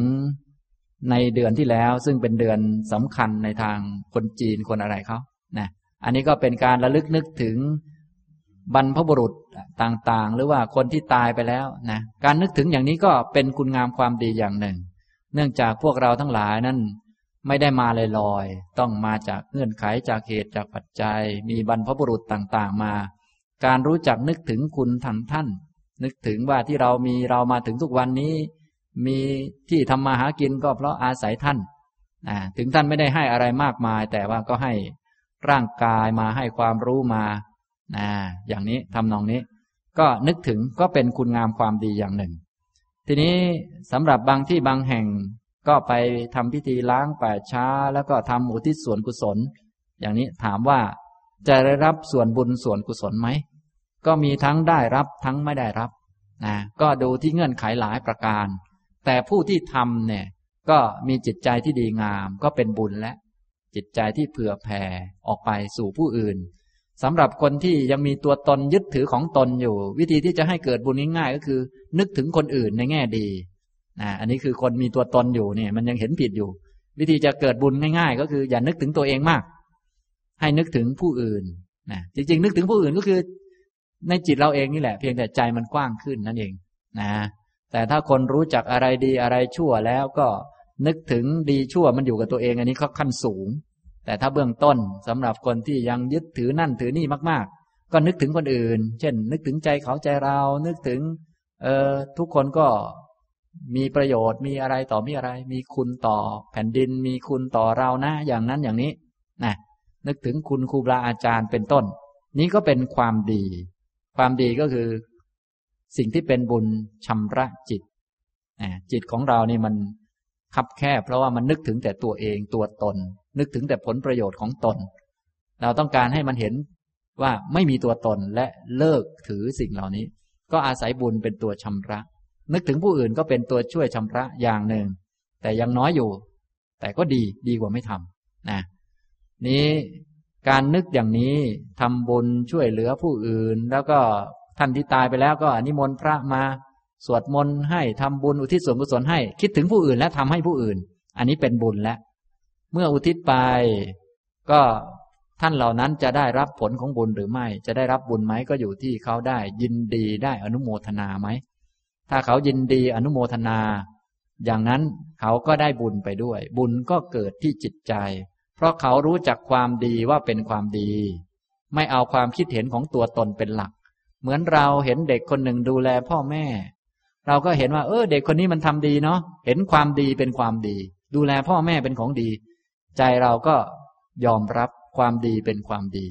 ในเดือนที่แล้วซึ่งเป็นเดือนสำคัญในทางคนจีนคนอะไรเขานะอันนี้ก็เป็นการระลึกนึกถึงบรรพบุรุษต่างๆ หรือว่าคนที่ตายไปแล้วนะการนึกถึงอย่างนี้ก็เป็นคุณงามความดีอย่างหนึ่ง เนื่องจากพวกเราทั้งหลายนั้น ไม่ได้มาลอยๆ ต้องมาจากเงื่อนไขจากเหตุจากปัจจัย มีบรรพบุรุษต่างๆมา การรู้จักนึกถึงคุณทางท่าน นึกถึงว่าที่เรามีเรามาถึงทุกวันนี้ มีที่ทำมาหากินก็เพราะอาศัยท่าน ถึงท่านไม่ได้ให้อะไรมากมาย แต่ว่าก็ให้ร่างกายมาให้ความรู้มานะอย่างนี้ทำนองนี้ ก็นึกถึงก็เป็นคุณงามความดีอย่างหนึ่ง ทีนี้สำหรับบางที่บางแห่ง ก็ไปทำพิธีล้างป่าช้า แล้วก็ทำอุทิศส่วนกุศล อย่างนี้ถามว่าจะได้รับส่วนบุญส่วนกุศลไหม ก็มีทั้งได้รับทั้งไม่ได้รับนะก็ดูที่เงื่อนไขหลายประการ แต่ผู้ที่ทำเนี่ยก็มีจิตใจที่ดีงามก็เป็นบุญและ จิตใจที่เผื่อแผ่ออกไปสู่ผู้อื่นสำหรับคนที่ยังมีตัวตนยึดถือของตนอยู่ วิธีที่จะให้เกิดบุญง่ายๆก็คือ นึกถึงคนอื่นในแง่ดี นะอันนี้คือคนมีตัวตนอยู่เนี่ยมันยังเห็นผิดอยู่ วิธีจะเกิดบุญง่าย ๆ ก็คืออย่านึกถึงตัวเองมาก ให้นึกถึงผู้อื่นนะจริง ๆ นึกถึงผู้อื่นก็คือ ในจิตเราเองนี่แหละ เพียงแต่ใจมันกว้างขึ้นนั่นเองนะแต่ถ้าคนรู้จักอะไรดีอะไรชั่วแล้วก็นึกถึงดีชั่วมันอยู่กับตัวเอง อันนี้ก็ขั้นสูง แต่ถ้าเบื้องต้นสำหรับคนที่ยังยึดถือนั่นถือนี่มาก ๆ ก็นึกถึงคนอื่น เช่น นึกถึงใจเขาใจเรา นึกถึง เออทุกคนก็ มีประโยชน์มีอะไรต่อมีอะไร มีคุณต่อแผ่นดิน มีคุณต่อเรานะ อย่างนั้นอย่างนี้นะนึกถึงคุณครูบาอาจารย์เป็นต้น นี้ก็เป็นความดี ความดีก็คือ สิ่งที่เป็นบุญชำระจิตนะจิตของเรานี่มันคับแคบเพราะว่ามันนึกถึงแต่ตัวเองตัวตน นึกถึงแต่ผลประโยชน์ของตน เราต้องการให้มันเห็นว่าไม่มีตัวตนและเลิกถือสิ่งเหล่านี้ ก็อาศัยบุญเป็นตัวชำระ นึกถึงผู้อื่นก็เป็นตัวช่วยชำระอย่างหนึ่ง แต่ยังน้อยอยู่ แต่ก็ดีดีกว่าไม่ทำนะนี้การนึกอย่างนี้ทำบุญช่วยเหลือผู้อื่น แล้วก็ท่านที่ตายไปแล้วก็นิมนต์พระมา สวดมนต์ให้ทำบุญอุทิศส่วนกุศลให้คิดถึงผู้อื่นและทำให้ผู้อื่น อันนี้เป็นบุญแล้วเมื่ออุทิศไป ก็ท่านเหล่านั้นจะได้รับผลของบุญหรือไม่ จะได้รับบุญไหมก็อยู่ที่เขาได้ยินดีได้อนุโมทนาไหม ถ้าเขายินดีอนุโมทนา อย่างนั้นเขาก็ได้บุญไปด้วย บุญก็เกิดที่จิตใจ เพราะเขารู้จักความดีว่าเป็นความดี ไม่เอาความคิดเห็นของตัวตนเป็นหลัก เหมือนเราเห็นเด็กคนหนึ่งดูแลพ่อแม่ เราก็เห็นว่า เออ เด็กคนนี้มันทำดีเนาะเห็นความดีเป็นความดี ดูแลพ่อแม่เป็นของดี ใจเราก็ยอมรับความดีเป็นความดี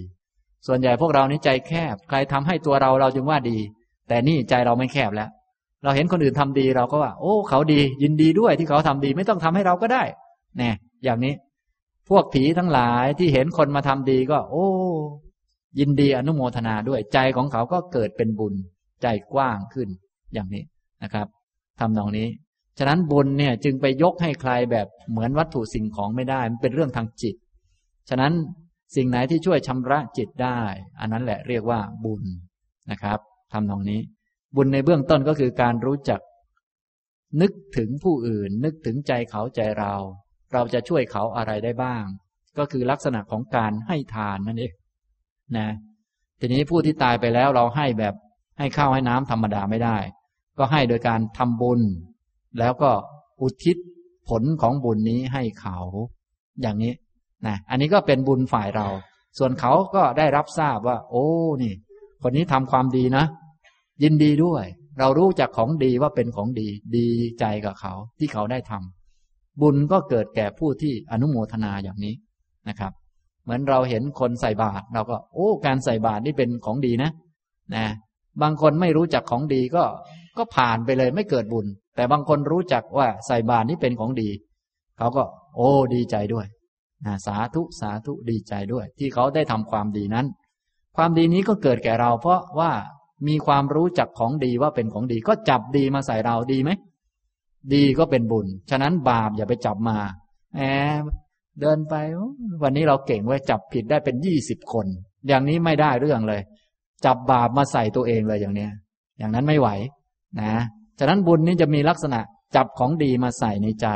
ส่วนใหญ่พวกเรานี่ใจแคบ ใครทำให้ตัวเราเราจึงว่าดี แต่นี่ใจเราไม่แคบแล้ว เราเห็นคนอื่นทำดีเราก็ว่า โอ้ เขาดี ยินดีด้วยที่เขาทำดีไม่ต้องทำให้เราก็ได้แน่อย่างนี้ พวกผีทั้งหลายที่เห็นคนมาทำดีก็ โอ้ ยินดีอนุโมทนาด้วยใจของเขาก็เกิดเป็นบุญ ใจกว้างขึ้น อย่างนี้นะครับทำนองนี้ ฉะนั้นบุญเนี่ยจึงไปยกให้ใครแบบเหมือนวัตถุสิ่งของไม่ได้ มันเป็นเรื่องทางจิต ฉะนั้นสิ่งไหนที่ช่วยชำระจิตได้ อันนั้นแหละเรียกว่าบุญนะครับทำตรงนี้ บุญในเบื้องต้นก็คือการรู้จัก นึกถึงผู้อื่น นึกถึงใจเขาใจเรา เราจะช่วยเขาอะไรได้บ้าง ก็คือลักษณะของการให้ทานนั่นเองนะทีนี้ผู้ที่ตายไปแล้วเราให้แบบให้ข้าวให้น้ำธรรมดาไม่ได้ ก็ให้โดยการทำบุญ แล้วก็อุทิศผลของบุญนี้ให้เขา อย่างนี้นะอันนี้ก็เป็นบุญฝ่ายเรา ส่วนเขาก็ได้รับทราบว่า โอ้นี่ คนนี้ทำความดีนะ ยินดีด้วย เรารู้จักของดีว่าเป็นของดี ดีใจกับเขาที่เขาได้ทำบุญก็เกิดแก่ผู้ที่อนุโมทนาอย่างนี้นะครับ เหมือนเราเห็นคนใส่บาตรเราก็โอ้ การใส่บาตรนี่เป็นของดีนะนะบางคนไม่รู้จักของดีก็ก็ผ่านไปเลยไม่เกิดบุญ แต่บางคนรู้จักว่าใส่บาตรนี่เป็นของดี เขาก็ โอ้ดีใจด้วยสาธุสาธุดีใจด้วย ที่เขาได้ทำความดีนั้น ความดีนี้ก็เกิดแก่เรา เพราะว่า มีความรู้จักของดีว่าเป็นของดี ก็จับดีมาใส่เราดีไหม ดีก็เป็นบุญ ฉะนั้นบาปอย่าไปจับมาแอบเดินไป วันนี้เราเก่งว่าจับผิดได้เป็นยี่สิบคน อย่างนี้ไม่ได้เรื่องเลย จับบาปมาใส่ตัวเองเลยอย่างเนี้ย อย่างนั้นไม่ไหว นะฉะนั้นบุญนี้จะมีลักษณะจับของดีมาใส่ในใจ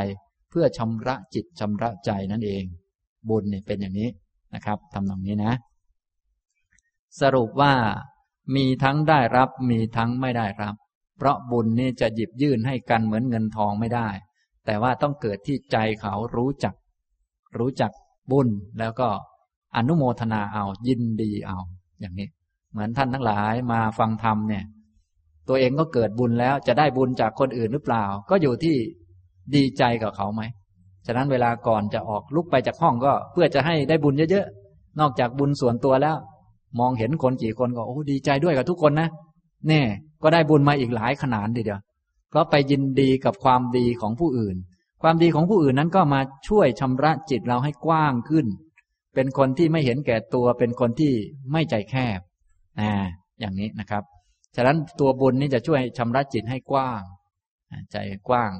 เพื่อชำระจิตชำระใจนั่นเอง บุญเนี่ยเป็นอย่างนี้นะครับทำตรงนี้นะ สรุปว่า มีทั้งได้รับมีทั้งไม่ได้รับ เพราะบุญนี่จะหยิบยื่นให้กันเหมือนเงินทองไม่ได้ แต่ว่าต้องเกิดที่ใจเขารู้จัก รู้จักบุญแล้วก็อนุโมทนาเอายินดีเอา อย่างนี้ เหมือนท่านทั้งหลายมาฟังธรรมเนี่ย ตัวเองก็เกิดบุญแล้วจะได้บุญจากคนอื่นหรือเปล่า ก็อยู่ที่ดีใจกับเขาไหมฉะนั้นเวลาก่อนจะออกลุกไปจากห้องก็เพื่อจะให้ได้บุญเยอะๆนอกจากบุญส่วนตัวแล้ว มองเห็นคนกี่คนก็โอ้ดีใจด้วยกับทุกคนนะแน่ก็ได้บุญมาอีกหลายขนาดทีเดียวเพราะไปยินดีกับความดีของผู้อื่น ความดีของผู้อื่นนั้นก็มาช่วยชำระจิตเราให้กว้างขึ้น เป็นคนที่ไม่เห็นแก่ตัว เป็นคนที่ไม่ใจแคบนะอย่างนี้นะครับ ฉะนั้นตัวบุญนี่จะช่วยชำระจิตให้กว้าง ใจกว้าง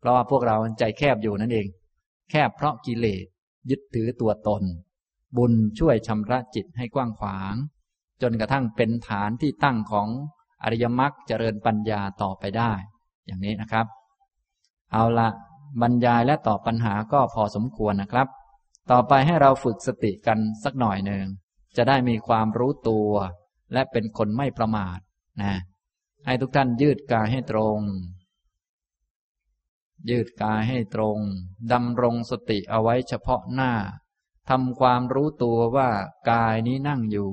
เพราะว่าพวกเราใจแคบอยู่นั่นเอง แคบเพราะกิเลสยึดถือตัวตน บุญช่วยชำระจิตให้กว้างขวาง จนกระทั่งเป็นฐานที่ตั้งของอริยมรรคเจริญปัญญาต่อไปได้ อย่างนี้นะครับ เอาละบรรยายและตอบปัญหาก็พอสมควรนะครับ ต่อไปให้เราฝึกสติกันสักหน่อยหนึ่งจะได้มีความรู้ตัว และเป็นคนไม่ประมาทนะให้ทุกท่านยืดกายให้ตรง ยืดกายให้ตรงดำรงสติเอาไว้เฉพาะหน้า ทำความรู้ตัวว่ากายนี้นั่งอยู่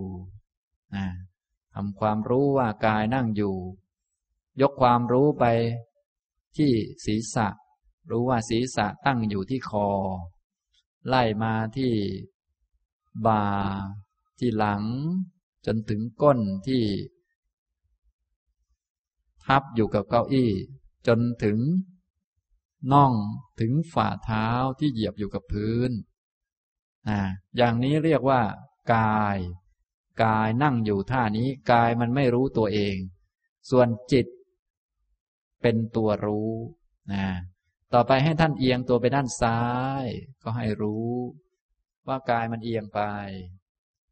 นะทำความรู้ว่ากายนั่งอยู่ ยกความรู้ไปที่ศีรษะ รู้ว่าศีรษะตั้งอยู่ที่คอ ไล่มาที่บ่าที่หลัง จนถึงก้นที่ ทับอยู่กับเก้าอี้ จนถึงน่องถึงฝ่าเท้าที่เหยียบอยู่กับพื้น อ่าอย่างนี้เรียกว่า กาย กายนั่งอยู่ท่านี้ กายมันไม่รู้ตัวเอง ส่วนจิต เป็นตัวรู้นะต่อไปให้ท่านเอียงตัวไปด้านซ้าย ก็ให้รู้ ว่ากายมันเอียงไป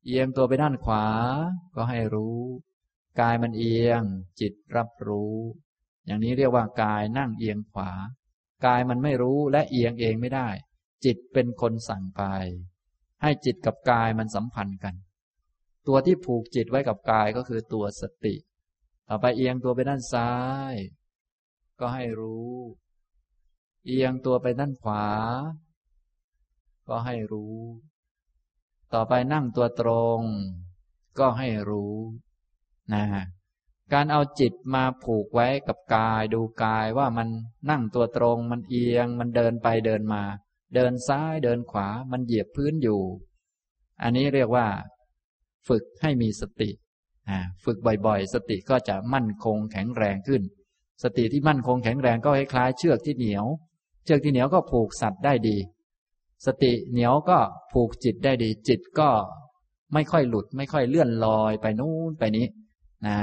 เอียงตัวไปด้านขวา ก็ให้รู้ กายมันเอียง จิตรับรู้ อย่างนี้เรียกว่ากายนั่งเอียงขวา กายมันไม่รู้และเอียงเองไม่ได้ จิตเป็นคนสั่งไป ให้จิตกับกายมันสัมพันธ์กัน ตัวที่ผูกจิตไว้กับกายก็คือตัวสติ ต่อไปเอียงตัวไปด้านซ้าย ก็ให้รู้ เอียงตัวไปด้านขวา ก็ให้รู้ ต่อไปนั่งตัวตรง ก็ให้รู้นะการเอาจิตมาผูกไว้กับกายดูกายว่ามันนั่งตัวตรง มันเอียงมันเดินไปเดินมา เดินซ้ายเดินขวามันเหยียบพื้นอยู่ อันนี้เรียกว่า ฝึกให้มีสติฝึกบ่อยๆ สติก็จะมั่นคงแข็งแรงขึ้น สติที่มั่นคงแข็งแรงก็คล้ายๆเชือกที่เหนียว เชือกที่เหนียวก็ผูกสัตว์ได้ดี สติเหนียวก็ผูกจิตได้ดี จิตก็ไม่ค่อยหลุด ไม่ค่อยเลื่อนลอยไปนู้นไปนี้นะ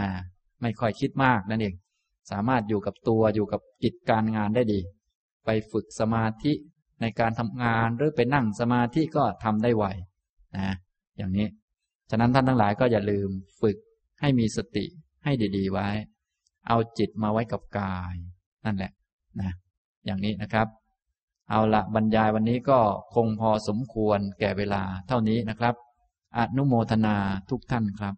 ไม่ค่อยคิดมากนั่นเอง สามารถอยู่กับตัวอยู่กับกิจการงานได้ดี ไปฝึกสมาธิ ในการทำงานหรือไปนั่งสมาธิก็ทำได้ไวนะอย่างนี้ ฉะนั้นท่านทั้งหลายก็อย่าลืมฝึกให้มีสติให้ดี ๆ ไว้ เอาจิตมาไว้กับกาย นั่นแหละนะอย่างนี้นะครับ เอาละบรรยายวันนี้ก็คงพอสมควรแก่เวลาเท่านี้นะครับอนุโมทนาทุกท่านครับ